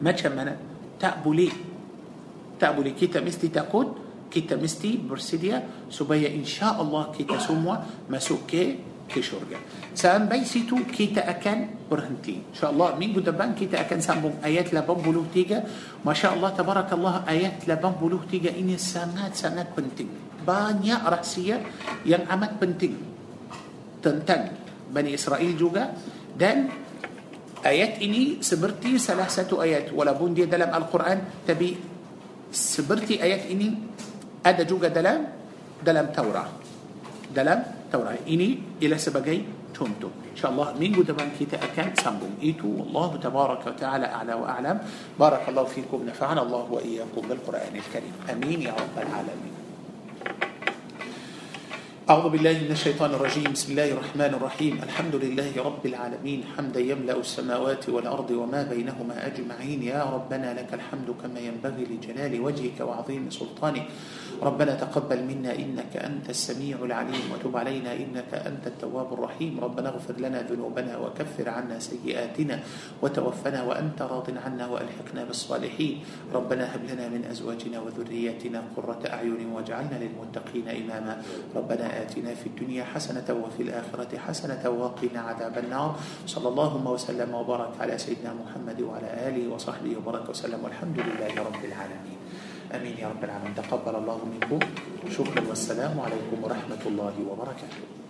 macam mana tak boleh tak boleh kita mesti takut kita mesti bersedia supaya insya Allah kita semua masuk ke ke syurga. Sampai situ kita akan berhenti. InsyaAllah minggu depan kita akan sambung ayat 83. Masya Allah, tabarakallah ayat 83 ini sangat-sangat penting. Banyak rahsia yang amat penting tentang Bani Israel juga dan ayat ini seperti salah satu ayat walaupun dia dalam Al-Quran tapi seperti ayat ini ada juga dalam dalam Taurat dalam Taurat ini ialah sebagai تمتو إن شاء الله مين قد من كيتا أكاد سنبوم إيتو. والله تبارك وتعالى أعلى وأعلم. بارك الله فيكم نفعنا الله وإياكم بالقرآن الكريم. أمين يا رب العالمين. أعوذ بالله من الشيطان الرجيم. بسم الله الرحمن الرحيم. الحمد لله رب العالمين. حمدا يملأ السماوات والأرض وما بينهما أجمعين. يا ربنا لك الحمد كما ينبغي لجلال وجهك وعظيم سلطانك. ربنا تقبل منا إنك أنت السميع العليم. وتب علينا إنك أنت التواب الرحيم. ربنا اغفر لنا ذنوبنا وكفر عنا سيئاتنا. وتوفنا وأنت راض عنا وألحقنا بالصالحين. ربنا هب لنا من أزواجنا وذرياتنا قرة أعين واجعلنا للمتقين إماما. ربنا آتنا في الدنيا حسنة وفي الآخرة حسنة وقنا عذاب النار. صلى الله وسلم وبارك على سيدنا محمد وعلى آله وصحبه وبارك وسلم. والحمد لله رب العالمين. آمين يا رب العالمين. تقبل الله منكم. شكرا والسلام عليكم ورحمة الله وبركاته.